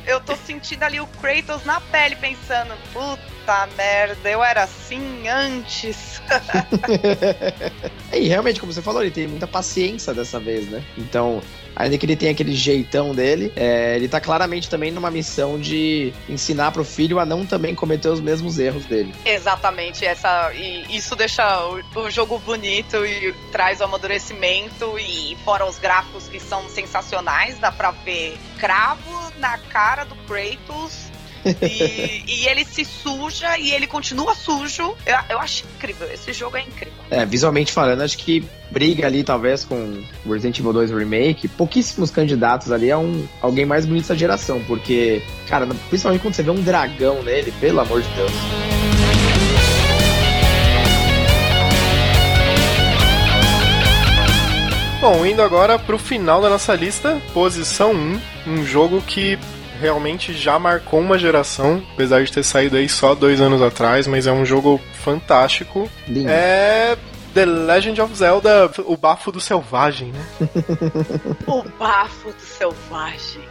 Eu tô sentindo ali o Kratos na pele pensando, puta merda, eu era assim antes. E realmente, como você falou, ele tem muita paciência dessa vez, né? Então, ainda que ele tenha aquele jeitão dele, é, ele tá claramente também numa missão de ensinar pro filho a não também cometer os mesmos erros dele. Exatamente, essa isso deixa o, o jogo bonito e traz o amadurecimento e fora os gráficos que são sensacionais, dá pra ver cravo na cara do Kratos. E, e ele se suja e ele continua sujo. Eu, eu acho incrível. Esse jogo é incrível. É, visualmente falando, acho que briga ali talvez com o Resident Evil 2 Remake. Pouquíssimos candidatos ali a um alguém mais bonito dessa geração, porque, cara, principalmente quando você vê um dragão nele, pelo amor de Deus. Bom, indo agora pro final da nossa lista, posição 1, um jogo que realmente já marcou uma geração, apesar de ter saído aí só dois anos atrás, mas é um jogo fantástico. Lindo. É The Legend of Zelda, o bafo do selvagem, né? O bafo do selvagem.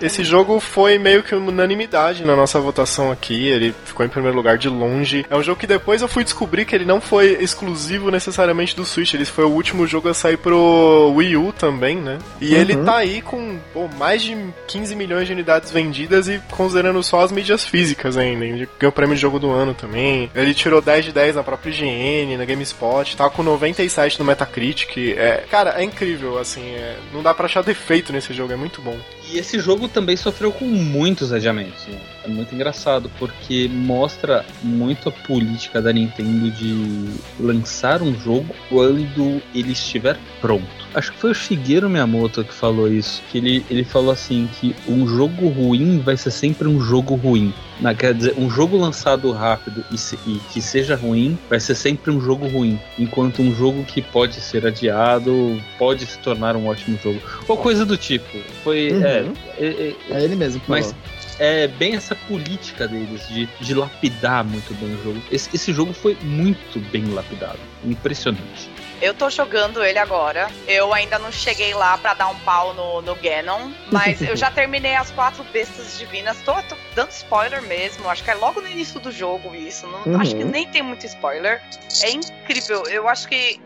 Esse jogo foi meio que unanimidade na nossa votação aqui. Ele ficou em primeiro lugar de longe. É um jogo que depois eu fui descobrir que ele não foi exclusivo necessariamente do Switch. Ele foi o último jogo a sair pro Wii U também, né? E Uhum. ele tá aí com pô, mais de 15 milhões de unidades vendidas e considerando só as mídias físicas ainda. Ele ganhou o prêmio de jogo do ano também. Ele tirou 10 de 10 na própria IGN, na GameSpot. Tá com 97 no Metacritic. É, cara, é incrível, assim. é- não dá pra achar defeito nesse jogo, é muito bom. E esse jogo também sofreu com muitos adiamentos. Né? É muito engraçado, porque mostra muito a política da Nintendo de lançar um jogo quando ele estiver pronto. Acho que foi o Shigeru Miyamoto que falou isso. Que ele, ele falou assim: que um jogo ruim vai ser sempre um jogo ruim. Na, quer dizer, um jogo lançado rápido e, se, e, que seja ruim vai ser sempre um jogo ruim. Enquanto um jogo que pode ser adiado pode se tornar um ótimo jogo. Ou coisa do tipo. Foi. Uhum. É, é, é, É ele mesmo que Mas falou. É bem essa política deles de, de lapidar muito bem o jogo. Esse, esse jogo foi muito bem lapidado. Impressionante. Eu tô jogando ele agora. Eu ainda não cheguei lá pra dar um pau no, no Ganon. Mas eu já terminei as quatro bestas divinas. Tô, tô dando spoiler mesmo. Acho que é logo no início do jogo isso. Não, Uhum. Acho que nem tem muito spoiler. É incrível. Eu acho que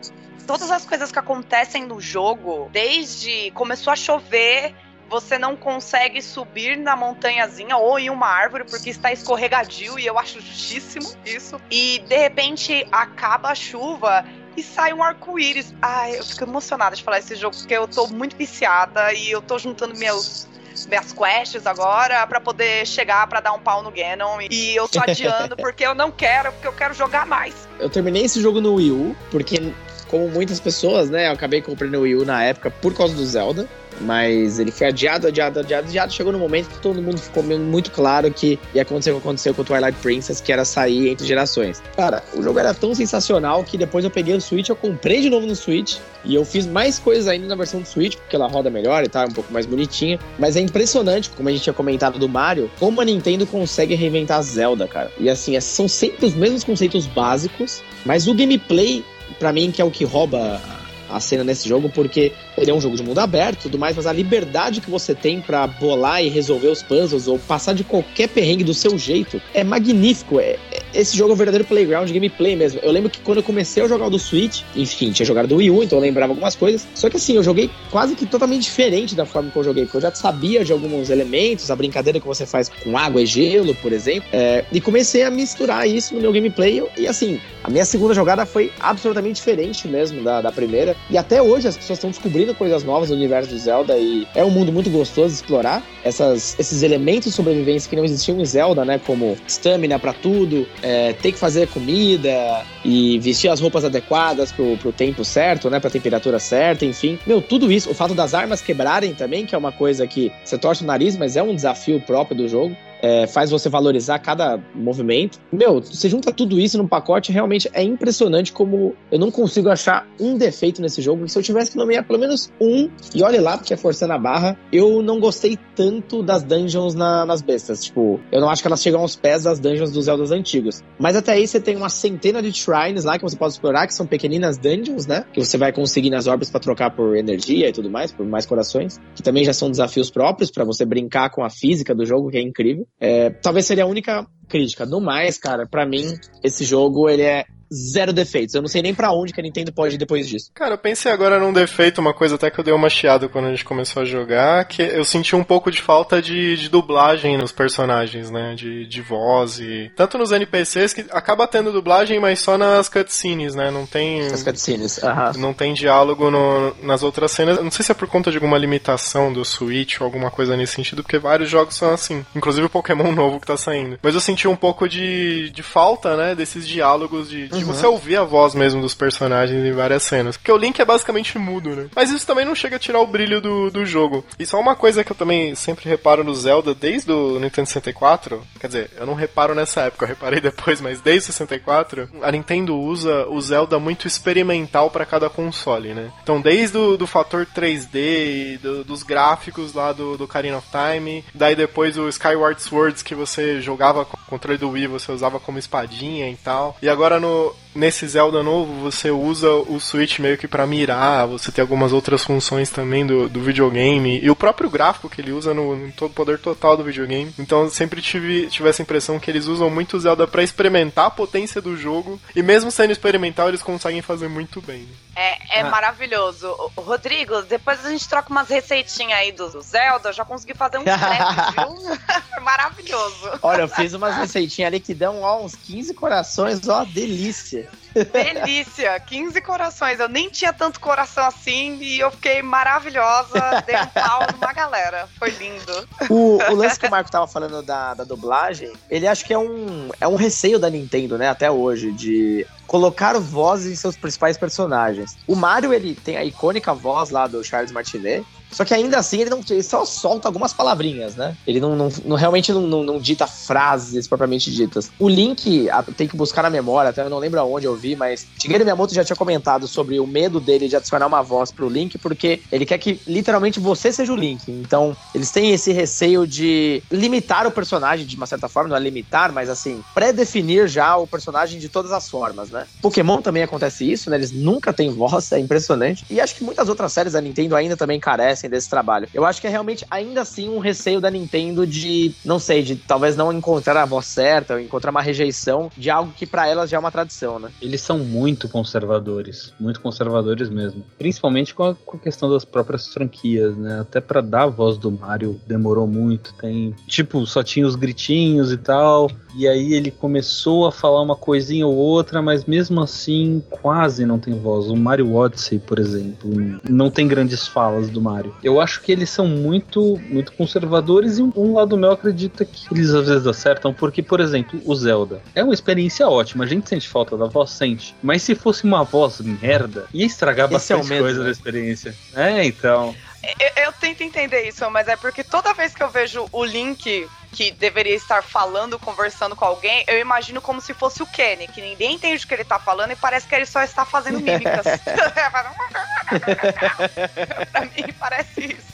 todas as coisas que acontecem no jogo, desde começou a chover. Você não consegue subir na montanhazinha ou em uma árvore porque está escorregadio e eu acho justíssimo isso. E de repente acaba a chuva e sai um arco-íris. Ai, eu fico emocionada de falar esse jogo, porque eu tô muito viciada e eu tô juntando meus. Minhas quests agora pra poder chegar pra dar um pau no Ganon. E eu tô adiando porque eu não quero, porque eu quero jogar mais. Eu terminei esse jogo no Wii U, porque, como muitas pessoas, né, eu acabei comprando o Wii U na época por causa do Zelda. Mas ele foi adiado, adiado, adiado, adiado. Chegou no momento que todo mundo ficou muito claro que ia acontecer o que aconteceu com o Twilight Princess, que era sair entre gerações. Cara, o jogo era tão sensacional que depois eu peguei o Switch, eu comprei de novo no Switch. E eu fiz mais coisas ainda na versão do Switch, porque ela roda melhor e é um pouco mais bonitinha. Mas é impressionante, como a gente tinha comentado do Mario, como a Nintendo consegue reinventar Zelda, cara. E assim, é- são sempre os mesmos conceitos básicos, mas o gameplay, pra mim, que é o que rouba a cena nesse jogo, porque ele é um jogo de mundo aberto tudo mais, mas a liberdade que você tem pra bolar e resolver os puzzles ou passar de qualquer perrengue do seu jeito é magnífico. É, é- esse jogo é um verdadeiro playground gameplay mesmo. Eu lembro que quando eu comecei a jogar o do Switch, enfim, tinha jogado do Wii U, então eu lembrava algumas coisas. Só que assim, eu joguei quase que totalmente diferente da forma que eu joguei, porque eu já sabia de alguns elementos, a brincadeira que você faz com água e gelo, por exemplo, é, e comecei a misturar isso no meu gameplay. E assim, a minha segunda jogada foi absolutamente diferente mesmo da, da primeira. E até hoje as pessoas estão descobrindo coisas novas no universo de Zelda e é um mundo muito gostoso de explorar. Essas, esses elementos de sobrevivência que não existiam em Zelda, né? Como stamina pra tudo, é, ter que fazer comida e vestir as roupas adequadas pro, pro tempo certo, né? Pra temperatura certa, enfim. Meu, tudo isso. O fato das armas quebrarem também, que é uma coisa que você torce o nariz, mas é um desafio próprio do jogo é, faz você valorizar cada movimento. Meu, você junta tudo isso num pacote, realmente é impressionante como eu não consigo achar um defeito nesse jogo. Se eu tivesse que nomear pelo menos um, e olhe lá, porque é forçando a barra, eu não gostei tanto das dungeons na- nas bestas. Tipo, eu não acho que elas chegam aos pés das dungeons dos Zeldas antigos. Mas até aí você tem uma centena de shrines lá que você pode explorar, que são pequeninas dungeons, né? Que você vai conseguir nas orbes pra trocar por energia e tudo mais, por mais corações. Que também já são desafios próprios pra você brincar com a física do jogo, que é incrível. É, talvez seria a única crítica. No mais, cara, pra mim, esse jogo ele é zero defeitos. Eu não sei nem pra onde que a Nintendo pode ir depois disso. Cara, eu pensei agora num defeito, uma coisa até que eu dei uma chiada quando a gente começou a jogar, que eu senti um pouco de falta de, de dublagem nos personagens, né? De, de voz e. Tanto nos NPCs que acaba tendo dublagem, mas só nas cutscenes, né? Não tem. As cutscenes. Aham. Não tem diálogo no- nas outras cenas. Eu Não sei se é por conta de alguma limitação do Switch ou alguma coisa nesse sentido, porque vários jogos são assim. Inclusive o Pokémon novo que tá saindo. Mas eu senti um pouco de, de falta, né, desses diálogos, de, de você ouvir a voz mesmo dos personagens em várias cenas. Porque o Link é basicamente mudo, né? Mas isso também não chega a tirar o brilho do, do jogo. E só uma coisa que eu também sempre reparo no Zelda, desde o Nintendo 64, quer dizer, eu não reparo nessa época, eu reparei depois, mas desde o 64, a Nintendo usa o Zelda muito experimental pra cada console, né? Então, desde o do fator 3D, e do- dos gráficos lá do, do Ocarina of Time, daí depois o Skyward Swords que você jogava com o controle do Wii, você usava como espadinha e tal. E agora no out. Nesse Zelda novo você usa o Switch meio que pra mirar, você tem algumas outras funções também do, do videogame e o próprio gráfico que ele usa no, no todo poder total do videogame. Então eu sempre tive, tive essa impressão que eles usam muito o Zelda pra experimentar a potência do jogo e mesmo sendo experimental eles conseguem fazer muito bem. né? É, É Ah. maravilhoso. Rodrigo, depois a gente troca umas receitinhas aí do do Zelda. Eu já consegui fazer um crepe, viu? Foi maravilhoso. Olha, eu fiz umas receitinhas ali que dão ó, uns 15 corações, ó, delícia. Delícia. 15 corações. Eu nem tinha tanto coração assim e eu fiquei maravilhosa. Dei um pau numa galera. Foi lindo. O, o lance que o Marco tava falando da, da dublagem, ele acho que é um, é um receio da Nintendo, né, até hoje, de colocar vozes em seus principais personagens. O Mario, ele tem a icônica voz lá do Charles Martinet, só que ainda assim ele, não, ele só solta algumas palavrinhas, né? Ele não, não, não- realmente não, não, não dita frases propriamente ditas. O Link, a- tem que buscar na memória, até eu não lembro aonde eu vi, mas Shigeru Miyamoto já tinha comentado sobre o medo dele de adicionar uma voz pro Link, porque ele quer que literalmente você seja o Link. Então, eles têm esse receio de limitar o personagem de uma certa forma, não é limitar, mas assim, pré-definir já o personagem de todas as formas, né? Pokémon também acontece isso, né? Eles nunca têm voz, é impressionante. E acho que muitas outras séries da Nintendo ainda também carecem desse trabalho. Eu acho que é realmente ainda assim um receio da Nintendo de, não sei, de talvez não encontrar a voz certa, ou encontrar uma rejeição de algo que pra elas já é uma tradição, né? Eles são muito conservadores, muito conservadores mesmo. Principalmente com a, com a questão das próprias franquias, né? Até pra dar a voz do Mario demorou muito. Tem, tipo, só tinha os gritinhos e tal. E aí ele começou a falar uma coisinha ou outra, mas mesmo assim quase não tem voz. O Mario Odyssey, por exemplo, não tem grandes falas do Mario. Eu acho que eles são muito, muito conservadores e um, lado meu acredita que eles às vezes acertam, porque, por exemplo, o Zelda é uma experiência ótima. A gente sente falta da voz, sente. Mas se fosse uma voz merda, ia estragar Esse é o bastante medo, coisa né? da experiência. É, então. Eu, eu tento entender isso, mas é porque toda vez que eu vejo o Link que deveria estar falando, conversando com alguém, eu imagino como se fosse o Kenny, que ninguém entende o que ele tá falando e parece que ele só está fazendo mímicas. pra mim parece isso.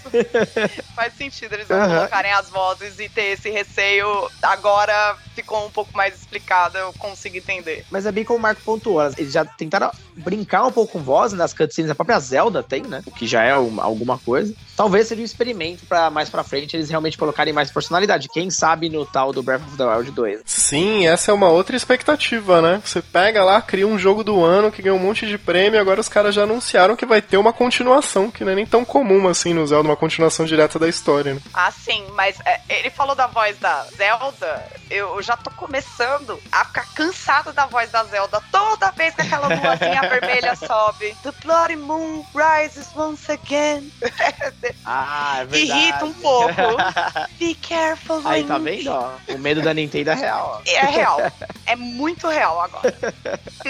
Faz sentido eles não Aham. colocarem as vozes e ter esse receio. Agora ficou um pouco mais explicado, eu consigo entender. Mas é bem como o Marco pontuou, eles já tentaram brincar um pouco com voz nas cutscenes, a própria Zelda tem, né? O que já é uma- alguma coisa. Talvez seja um experimento para mais pra frente eles realmente colocarem mais personalidade. Quem sabe no tal do Breath of the Wild 2. Sim, essa é uma outra expectativa, né? Você pega lá, cria um jogo do ano que ganhou um monte de prêmio, agora os caras já anunciaram que vai ter uma continuação, que não é nem tão comum assim no Zelda, uma continuação direta da história, né? Ah, sim, mas é, ele falou da voz da Zelda. Eu já tô começando a ficar cansada da voz da Zelda. Toda vez que aquela luazinha vermelha sobe. The bloody moon rises once again. Ah, é verdade. Irrita um pouco. Be careful, Aí tá vendo, ó? O medo da Nintendo é real, ó. É real. É muito real agora.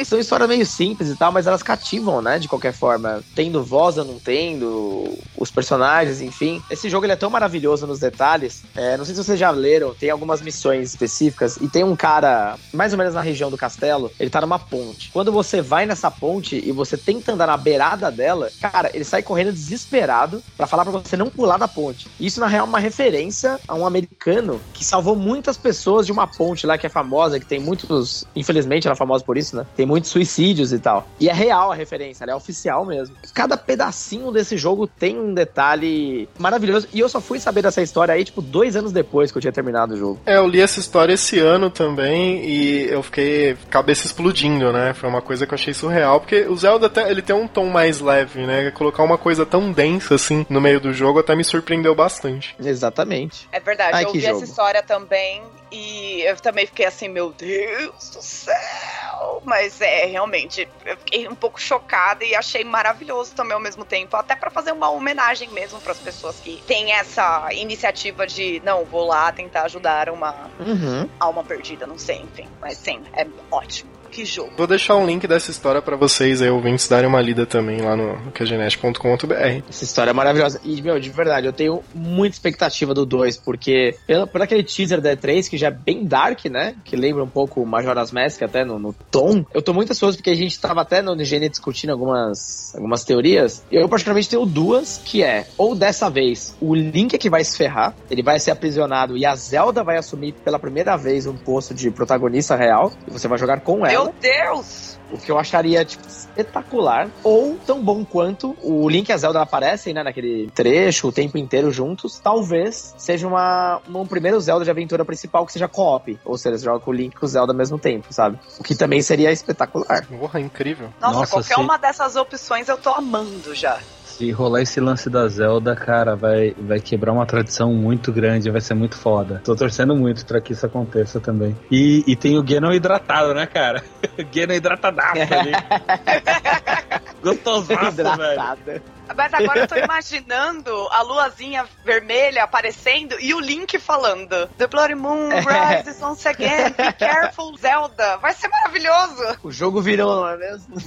São histórias meio simples e tal, mas elas cativam, né? De qualquer forma. Tendo voz ou não tendo, os personagens, enfim. Esse jogo ele é tão maravilhoso nos detalhes. É, não sei se vocês já leram, tem algumas missões específicas. E tem um cara, mais ou menos na região do castelo, ele tá numa ponte. Quando você vai nessa ponte e você tenta andar na beirada dela, cara, ele sai correndo desesperado pra falar pra você não pular da ponte. Isso, na real, é uma referência a um americano que salvou muitas pessoas de uma ponte lá que é famosa, que tem muitos. Infelizmente, ela é famosa por isso, né? Tem muitos suicídios e tal. E é real a referência, ela é oficial mesmo. Cada pedacinho desse jogo tem um detalhe maravilhoso. E eu só fui saber dessa história aí, tipo, dois anos depois que eu tinha terminado o jogo. É, eu li essa história esse ano também e eu fiquei cabeça explodindo, né? Foi uma coisa que eu achei surreal, porque o Zelda até, ele tem um tom mais leve, né? Colocar uma coisa tão densa assim no meio do jogo até me surpreendeu bastante. Exatamente. É verdade, Ai, eu jogo. essa história também e eu também fiquei assim, meu Deus do céu. Mas é, realmente, eu fiquei um pouco chocada e achei maravilhoso também ao mesmo tempo, até pra fazer uma homenagem mesmo pras pessoas que têm essa iniciativa de, não, vou lá tentar ajudar uma Uhum. alma perdida, não sei, enfim. Mas sim, é ótimo. Que jogo. Vou deixar um link dessa história pra vocês aí, ouvintes, darem uma lida também lá no QGNet.com.br. Essa história é maravilhosa. E, meu, de verdade, eu tenho muita expectativa do 2, porque pela, por aquele teaser da E3, que já é bem dark, né? Que lembra um pouco o Majora's Mask, até no, no tom. Eu tô muito ansioso, porque a gente tava até no IGN discutindo algumas, algumas teorias. E eu, particularmente, tenho duas, que é, ou dessa vez, o Link é que vai se ferrar, ele vai ser aprisionado e a Zelda vai assumir pela primeira vez um posto de protagonista real, e você vai jogar com ela. Meu Deus! O que eu acharia, tipo, espetacular. Ou tão bom quanto o Link e a Zelda aparecem, né, naquele trecho, o tempo inteiro juntos. Talvez seja uma, um primeiro Zelda de aventura principal que seja co-op. Ou seja, você joga com o Link e com o Zelda ao mesmo tempo, sabe? O que também seria espetacular. Porra, incrível. Nossa, Nossa, qualquer sim. uma dessas opções eu tô amando já. Se rolar esse lance da Zelda, cara, vai, vai quebrar uma tradição muito grande, vai ser muito foda. Tô torcendo muito pra que isso aconteça também. E, e tem o Ganon hidratado, né, cara? Ganon hidratadaço ali. Gostosaço, velho. Mas agora eu tô imaginando a luazinha vermelha aparecendo e o Link falando: The Bloody Moon rises once again, be careful, Zelda. Vai ser maravilhoso! O jogo virou, não é mesmo?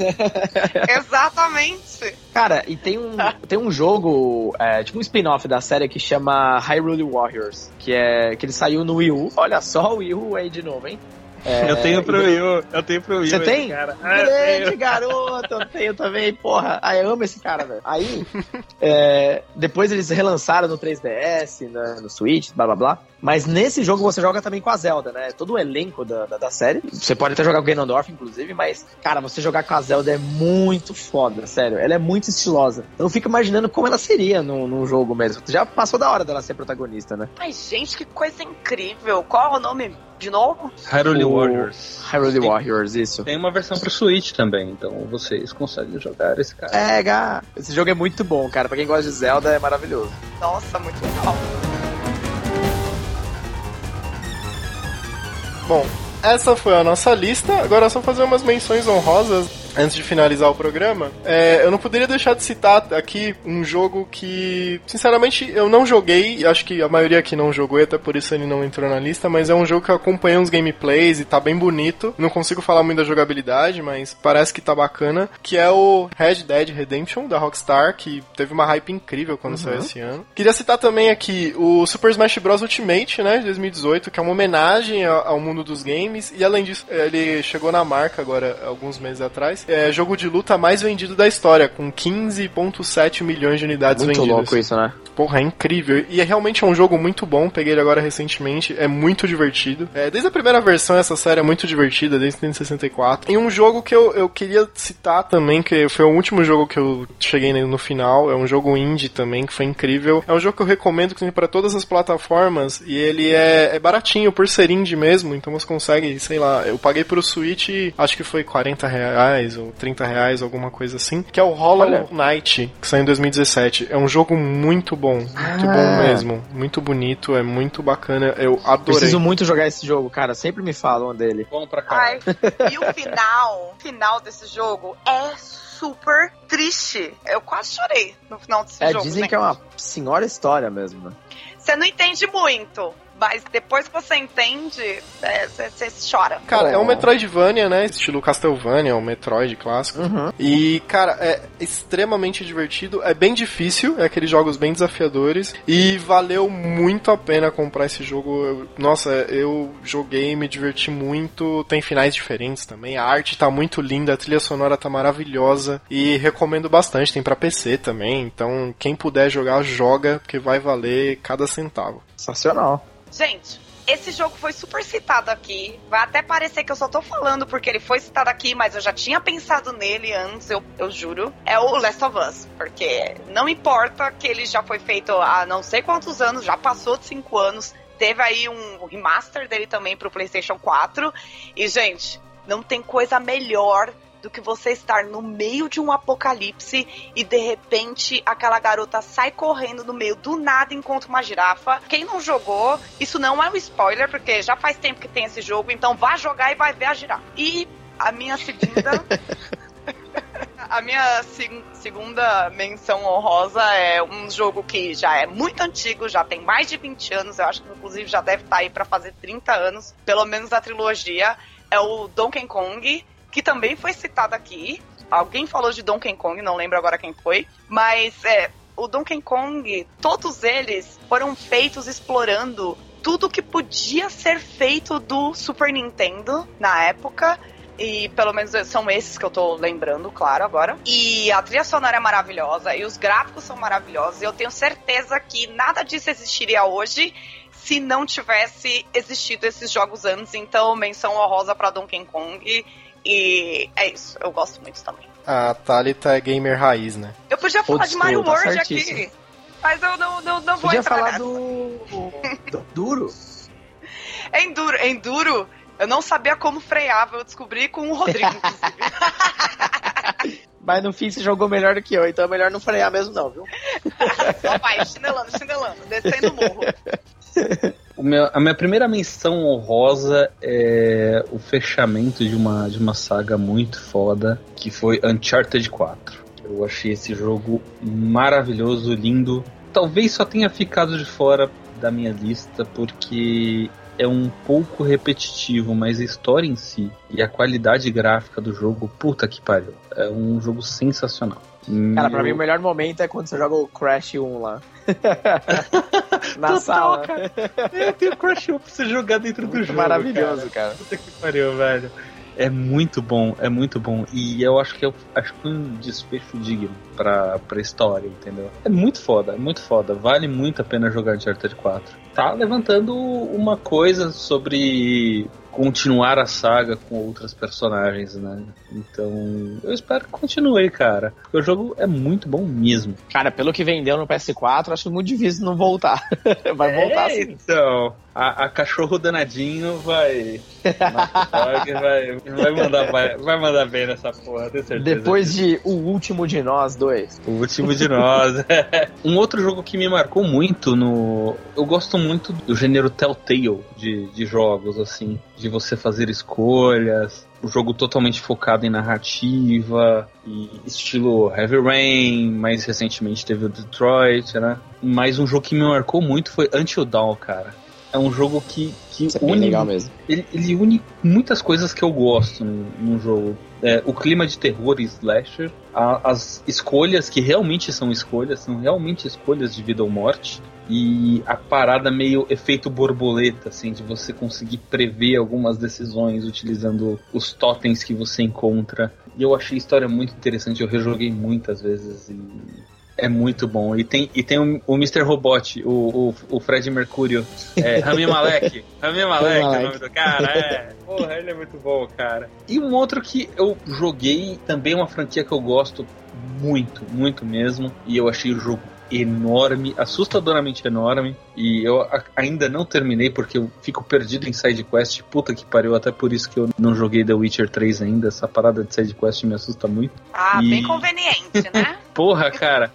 Exatamente! Cara, e tem um, tem um jogo, é, tipo um spin-off da série que chama Hyrule Warriors, que é que ele saiu no Wii U. Olha só o Wii U aí de novo, hein? É, eu tenho pro Wii U, eu tenho pro Wii U. Você tem? Cara. Ah, Grande tenho. garoto, eu tenho também, porra. Ah, eu amo esse cara, velho. Aí, é, depois eles relançaram no 3DS, né, no Switch, blá blá blá. Mas nesse jogo você joga também com a Zelda, né? Todo o elenco da, da, da série. Você pode até jogar com o Ganondorf, inclusive, mas, cara, você jogar com a Zelda é muito foda, sério. Ela é muito estilosa. Então eu fico imaginando como ela seria no, no jogo mesmo. Já passou da hora dela ser protagonista, né? Ai, gente, que coisa incrível! Qual é o nome de novo? Hyrule O- Warriors. Hyrule Sim. Warriors, isso. Tem uma versão pro Switch também, então vocês conseguem jogar esse cara. É, Gá. Esse jogo é muito bom, cara. Pra quem gosta de Zelda, é maravilhoso. Nossa, muito legal. Bom, essa foi a nossa lista. Agora é só fazer umas menções honrosas antes de finalizar o programa. É, eu não poderia deixar de citar aqui um jogo que, sinceramente, eu não joguei. e Acho que a maioria aqui não jogou, e até por isso ele não entrou na lista. Mas é um jogo que eu acompanhei uns gameplays e tá bem bonito. Não consigo falar muito da jogabilidade, mas parece que tá bacana. Que é o Red Dead Redemption da Rockstar, que teve uma hype incrível quando saiu esse ano. Queria citar também aqui o Super Smash Bros. Ultimate, né, de 2018, que é uma homenagem ao mundo dos games. E além disso, ele chegou na marca agora, alguns meses atrás. É jogo de luta mais vendido da história, com 15,7 milhões de unidades Muito vendidas. louco isso, né? Porra, é incrível. E é realmente um jogo muito bom. Peguei ele agora recentemente. É muito divertido. É, desde a primeira versão, essa série é muito divertida, desde o Nintendo 64. E um jogo que eu, eu queria citar também, que foi o último jogo que eu cheguei no final. É um jogo indie também, que foi incrível. É um jogo que eu recomendo que tem para todas as plataformas. E ele é, é baratinho por ser indie mesmo. Então você consegue, sei lá, eu paguei pro Switch, acho que foi 40 reais ou 30 reais, alguma coisa assim. Que é o Hollow. Knight, que saiu em 2017. É um jogo muito bom, muito Ah. bom mesmo. Muito bonito, é muito bacana. Eu adorei. Preciso muito jogar esse jogo, cara. Sempre me falam dele. Bom pra cá. Ai, e o final, o final desse jogo é super triste. Eu quase chorei no final desse É, jogo. dizem gente. que é uma senhora história mesmo, né? Você não entende muito, mas depois que você entende, é, você, você chora. Cara, é um Oh. Metroidvania, né? Estilo Castlevania, um Metroid clássico. Uhum. E, cara, é extremamente divertido. É bem difícil, é aqueles jogos bem desafiadores. E valeu muito a pena comprar esse jogo. Eu- nossa, eu joguei, me diverti muito. Tem finais diferentes também. A arte tá muito linda, a trilha sonora tá maravilhosa. E recomendo bastante. Tem pra PC também. Então, quem puder jogar, joga, porque vai valer cada centavo. Sensacional. Gente, esse jogo foi super citado aqui. Vai até parecer que eu só tô falando porque ele foi citado aqui, mas eu já tinha pensado nele antes, eu, eu juro. É o Last of Us. Porque não importa que ele já foi feito há não sei quantos anos, já passou de cinco anos. Teve aí um remaster dele também pro PlayStation 4. E, gente, não tem coisa melhor do que você estar no meio de um apocalipse e de repente aquela garota sai correndo no meio do nada e encontra uma girafa. Quem não jogou, isso não é um spoiler, porque já faz tempo que tem esse jogo, então vá jogar e vai ver a girafa. E a minha segunda. A minha seg- segunda menção honrosa é um jogo que já é muito antigo, já tem mais de 20 anos, eu acho que inclusive já deve estar aí para fazer 30 anos, pelo menos a trilogia, é o Donkey Kong, que também foi citado aqui. Alguém falou de Donkey Kong, não lembro agora quem foi, mas é, o Donkey Kong, todos eles foram feitos explorando tudo que podia ser feito do Super Nintendo na época. E pelo menos são esses que eu tô lembrando, claro, agora. E a trilha sonora é maravilhosa, e os gráficos são maravilhosos. E eu tenho certeza que nada disso existiria hoje se não tivesse existido esses jogos antes. Então, menção honrosa pra Donkey Kong, é isso, eu gosto muito também. A Thalita é gamer raiz, né? Eu podia falar de Mario tá World certíssimo. aqui, mas eu não, não, não vou Podia entrar falar nessa. do, do Duro. É Enduro, Enduro, eu não sabia como freava, eu descobri com o Rodrigo, inclusive. Mas no fim você jogou melhor do que eu, então é melhor não frear mesmo não, viu? Só vai, chinelando, chinelando, descendo o morro. Meu- a minha primeira menção honrosa é o fechamento de uma, de uma saga muito foda, que foi Uncharted 4. Eu achei esse jogo maravilhoso, lindo. Talvez só tenha ficado de fora da minha lista porque é um pouco repetitivo, mas a história em si e a qualidade gráfica do jogo, puta que pariu. É um jogo sensacional. Cara, pra mim o melhor momento é quando você joga o Crash 1 lá. Na Total, sala. cara. É, tem o Crash 1 pra você jogar dentro do Muito jogo. maravilhoso, cara. cara. Puta que pariu, velho. É muito bom, é muito bom. E eu acho que eu acho que um desfecho digno pra, pra história, entendeu? É muito foda, é muito foda. Vale muito a pena jogar Uncharted 4. Tá levantando uma coisa sobre continuar a saga com outras personagens, né? Então, eu espero que continue, cara. Porque o jogo é muito bom mesmo. Cara, pelo que vendeu no PS4, acho muito difícil não voltar. Vai voltar É, sim. Então, a, a cachorro danadinho vai. Vai, vai, mandar, vai, vai mandar bem nessa porra, tenho certeza. Depois de O Último de Nós 2. O último de nós. um outro jogo que me marcou muito no. Eu gosto muito do gênero Telltale de, de jogos, assim. De você fazer escolhas. O jogo totalmente focado em narrativa e estilo Heavy Rain. Mais recentemente teve o Detroit, né? Mas um jogo que me marcou muito foi Until Dawn, cara. É um jogo que, que Isso é une legal mesmo. ele, ele une muitas coisas que eu gosto no, no jogo. É, o clima de terror e slasher, a- as escolhas que realmente são escolhas, são realmente escolhas de vida ou morte, e a parada meio efeito borboleta, assim, de você conseguir prever algumas decisões utilizando os totens que você encontra. E eu achei a história muito interessante, eu rejoguei muitas vezes e é muito bom. E tem, e tem o, o Mr. Robot, o, o, o Fred Mercúrio, é, Rami Malek. Rami Malek é o Malek. nome do cara, é. Porra, ele é muito bom, cara. E um outro que eu joguei, também uma franquia que eu gosto muito, muito mesmo, e eu achei o jogo enorme, assustadoramente enorme, e eu ainda não terminei porque eu fico perdido em side quest, puta que pariu, até por isso que eu não joguei The Witcher 3 ainda, essa parada de side quest me assusta muito. Ah, E- bem conveniente, né? Porra, cara.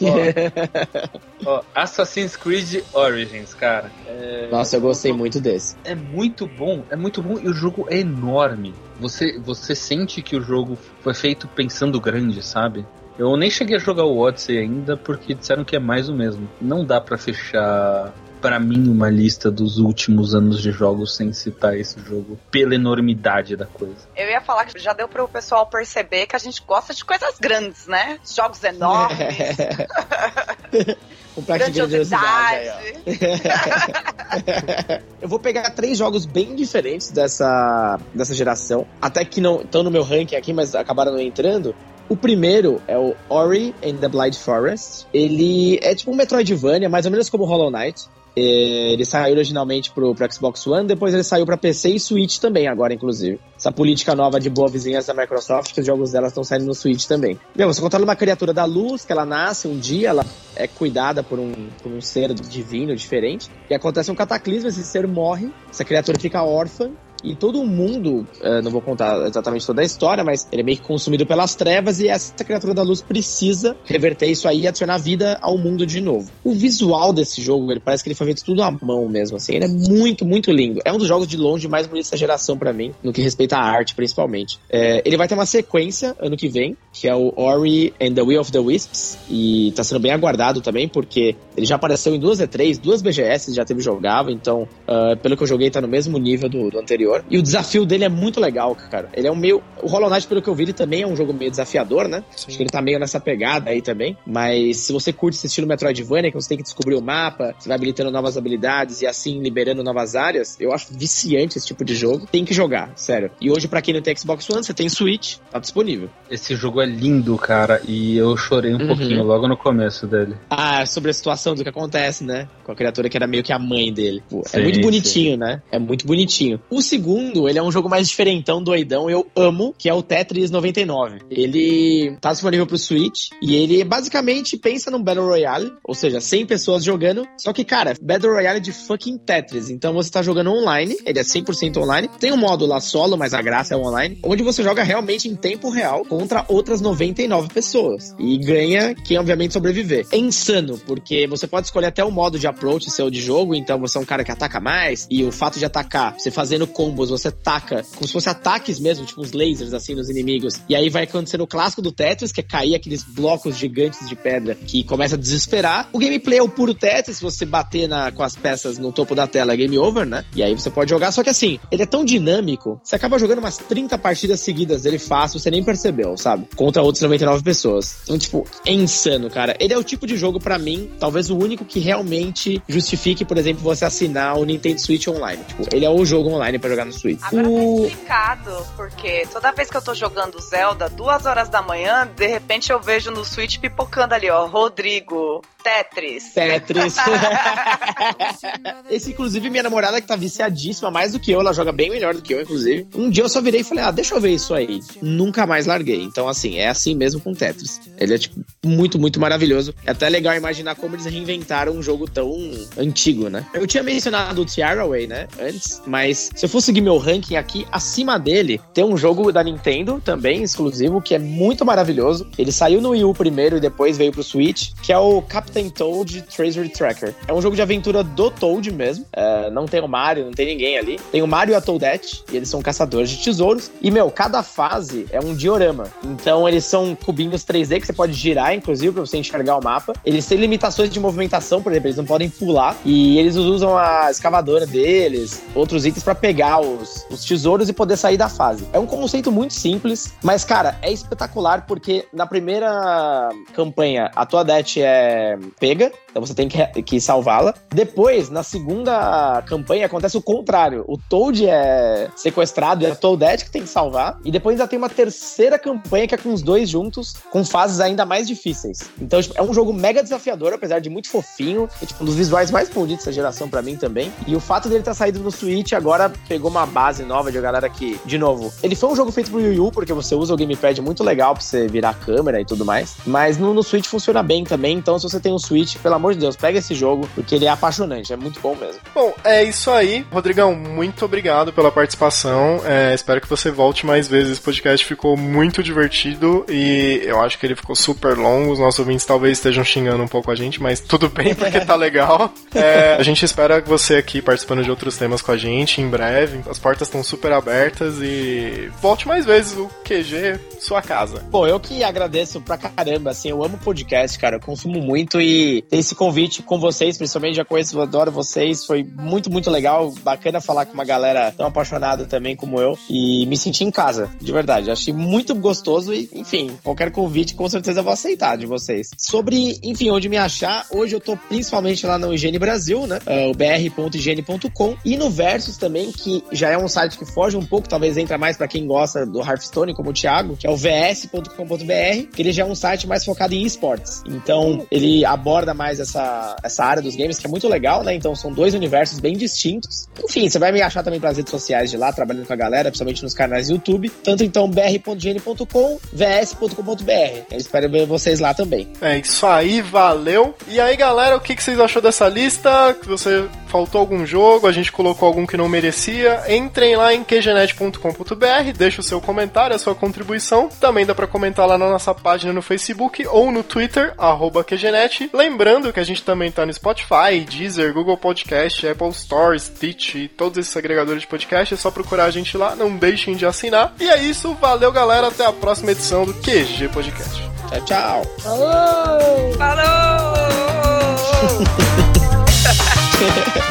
Ó, ó, Assassin's Creed Origins, cara. É, Nossa, eu gostei muito desse. é muito bom, é muito bom e o jogo é enorme. Você, você sente que o jogo foi feito pensando grande, sabe? Eu nem cheguei a jogar o Odyssey ainda porque disseram que é mais o mesmo. Não dá pra fechar pra mim uma lista dos últimos anos de jogos sem citar esse jogo pela enormidade da coisa. Eu ia falar que já deu pro pessoal perceber que a gente gosta de coisas grandes, né? Jogos enormes, Complexo grandiosidade aí, ó. grandiosidade. Eu vou pegar três jogos bem diferentes dessa, dessa geração. Até que não estão no meu ranking aqui, mas acabaram não entrando. O primeiro é o Ori and the Blind Forest. Ele é tipo um Metroidvania, mais ou menos como Hollow Knight. É, Ele saiu originalmente pro, pro Xbox One, depois ele saiu pra PC e Switch também, agora, inclusive. Essa política nova de boa vizinhança da Microsoft, que os jogos dela estão saindo no Switch também. Meu, você controla uma criatura da luz, que ela nasce um dia, ela é cuidada por um, por um ser divino diferente, e acontece um cataclismo, esse ser morre, essa criatura fica órfã, e todo mundo, eh, não vou contar exatamente toda a história, mas ele é meio que consumido pelas trevas e essa criatura da luz precisa reverter isso aí e adicionar vida ao mundo de novo. O visual desse jogo, ele parece que ele foi feito tudo à mão mesmo, assim. Ele é muito, muito lindo. É um dos jogos de longe mais bonitos da geração pra mim, no que respeita à arte, principalmente. Eh, ele vai ter uma sequência ano que vem, que é o Ori and the Will of the Wisps, e tá sendo bem aguardado também, porque ele já apareceu em duas E3, duas BGS, já teve jogável, então, ah, pelo que eu joguei, tá no mesmo nível do, do anterior. E o desafio dele é muito legal, cara. Ele é um meio. O Hollow Knight, pelo que eu vi, ele também é um jogo meio desafiador, né? Acho que ele tá meio nessa pegada aí também. Mas se você curte esse estilo Metroidvania, que você tem que descobrir o mapa, você vai habilitando novas habilidades e assim liberando novas áreas, eu acho viciante esse tipo de jogo. Tem que jogar, sério. E hoje, pra quem não tem Xbox One, você tem Switch, tá disponível. Esse jogo é lindo, cara, e eu chorei um Uhum. pouquinho logo no começo dele. Ah, sobre a situação do que acontece, né? Com a criatura que era meio que a mãe dele. Pô, é Sim, muito bonitinho, né? É muito bonitinho. O segundo, ele é um jogo mais diferentão, doidão, eu amo, que é o Tetris 99. Ele tá disponível pro Switch e ele basicamente pensa num Battle Royale, ou seja, 100 pessoas jogando, só que, cara, Battle Royale de fucking Tetris. Então você tá jogando online, ele é 100% online. Tem um modo lá solo, mas a graça é online, onde você joga realmente em tempo real contra outras 99 pessoas e ganha quem obviamente sobreviver. É insano, porque você pode escolher até o modo de approach seu de jogo, então você é um cara que ataca mais e o fato de atacar, você fazendo combos, você taca como se fosse ataques mesmo, tipo uns lasers assim nos inimigos. E aí vai acontecer o clássico do Tetris, que é cair aqueles blocos gigantes de pedra que começa a desesperar. O gameplay é o puro Tetris, você bater na, com as peças no topo da tela, game over, né? E aí você pode jogar, só que assim, ele é tão dinâmico, você acaba jogando umas 30 partidas seguidas dele fácil, você nem percebeu, sabe? Contra outras 99 pessoas. Então, tipo, é insano, cara. Ele é o tipo de jogo, para mim, talvez o único que realmente justifique, por exemplo, você assinar o Nintendo Switch Online. Tipo, ele é o jogo online para jogar no Switch. Agora o... tá explicado, porque toda vez que eu tô jogando Zelda, duas horas da manhã, de repente eu vejo no Switch pipocando ali, ó, Rodrigo, Tetris. Tetris. Esse, inclusive, minha namorada que tá viciadíssima, mais do que eu, ela joga bem melhor do que eu, inclusive. Um dia eu só virei e falei, ah, deixa eu ver isso aí. Nunca mais larguei. Então, assim, é assim mesmo com Tetris. Ele é, tipo, muito, muito maravilhoso. É até legal imaginar como eles reinventaram um jogo tão antigo, né? Eu tinha mencionado o Tiaraway, né, antes, mas se eu for seguir meu ranking aqui, acima dele, tem um jogo da Nintendo, também exclusivo, que é muito maravilhoso. Ele saiu no Wii U primeiro e depois veio pro Switch, que é o Captain Toad Treasure Tracker. É um jogo de aventura do Toad mesmo. É, não tem o Mario, não tem ninguém ali. Tem o Mario e a Toadette, e eles são caçadores de tesouros. E, meu, cada fase é um diorama. Então, eles são cubinhos 3D que você pode girar, inclusive, pra você enxergar o mapa. Eles têm limitações de movimentação, por exemplo, eles não podem pular. E eles usam a escavadora deles, outros itens para pegar os, os tesouros e poder sair da fase. É um conceito muito simples, mas, cara, é espetacular porque na primeira campanha a Toadette é pega, então você tem que, que salvá-la. Depois, na segunda campanha, acontece o contrário. O Toad é sequestrado e é a Toadette que tem que salvar. E depois ainda tem uma terceira campanha que é com os dois juntos, com fases ainda mais difíceis. Então, tipo, é um jogo mega desafiador, apesar de muito fofinho. E, tipo, um dos visuais mais bonitos dessa geração para mim também. E o fato dele ter saído no Switch agora pegou uma base nova de galera que, de novo, ele foi um jogo feito pro Wii U, porque você usa o gamepad muito legal pra você virar a câmera e tudo mais. Mas no, no Switch funciona bem também. Então, se você tem um Switch, pelo amor de Deus, pega esse jogo, porque ele é apaixonante, é muito bom mesmo. Bom, é isso aí. Rodrigão, muito obrigado pela participação. É, espero que você volte mais vezes. Esse podcast ficou muito divertido e eu acho que ele ficou super longo. Os nossos ouvintes talvez estejam xingando um pouco a gente, mas tudo bem, porque tá legal. É, a gente espera você aqui participando de outros temas com a gente em breve. As portas estão super abertas e volte mais vezes. O QG, sua casa. Pô, eu que agradeço pra caramba, assim, eu amo podcast, cara, eu consumo muito e ter esse convite com vocês, principalmente já conheço, adoro vocês, foi muito, muito legal, bacana falar com uma galera tão apaixonada também como eu e me senti em casa, de verdade, achei muito gostoso e, enfim, qualquer convite com certeza vou aceitar de vocês. Sobre, enfim, onde me achar, hoje eu tô principalmente lá no Higiene Brasil, né, uh, o br.higiene.com e no Versus também, que já é um site que foge um pouco, talvez entra mais para quem gosta do Hearthstone, como o Thiago, que é o vs.com.br, que ele já é um site mais focado em esportes. Então, ele aborda mais essa, essa área dos games, que é muito legal, né? Então, são dois universos bem distintos. Enfim, você vai me achar também pelas redes sociais de lá, trabalhando com a galera, principalmente nos canais do YouTube. Tanto então, br.gn.com, vs.com.br. Eu espero ver vocês lá também. É isso aí, valeu. E aí, galera, o que, que vocês achou dessa lista? Que você faltou algum jogo, a gente colocou algum que não merecia? Entrem lá em qgenet.com.br, deixa o seu comentário, a sua contribuição. Também dá para comentar lá na nossa página no Facebook ou no Twitter, arroba QGNet. Lembrando que a gente também tá no Spotify, Deezer, Google Podcast, Apple Store, Stitch, todos esses agregadores de podcast. É só procurar a gente lá, não deixem de assinar. E é isso, valeu galera, até a próxima edição do QG Podcast. Tchau, tchau. Falou!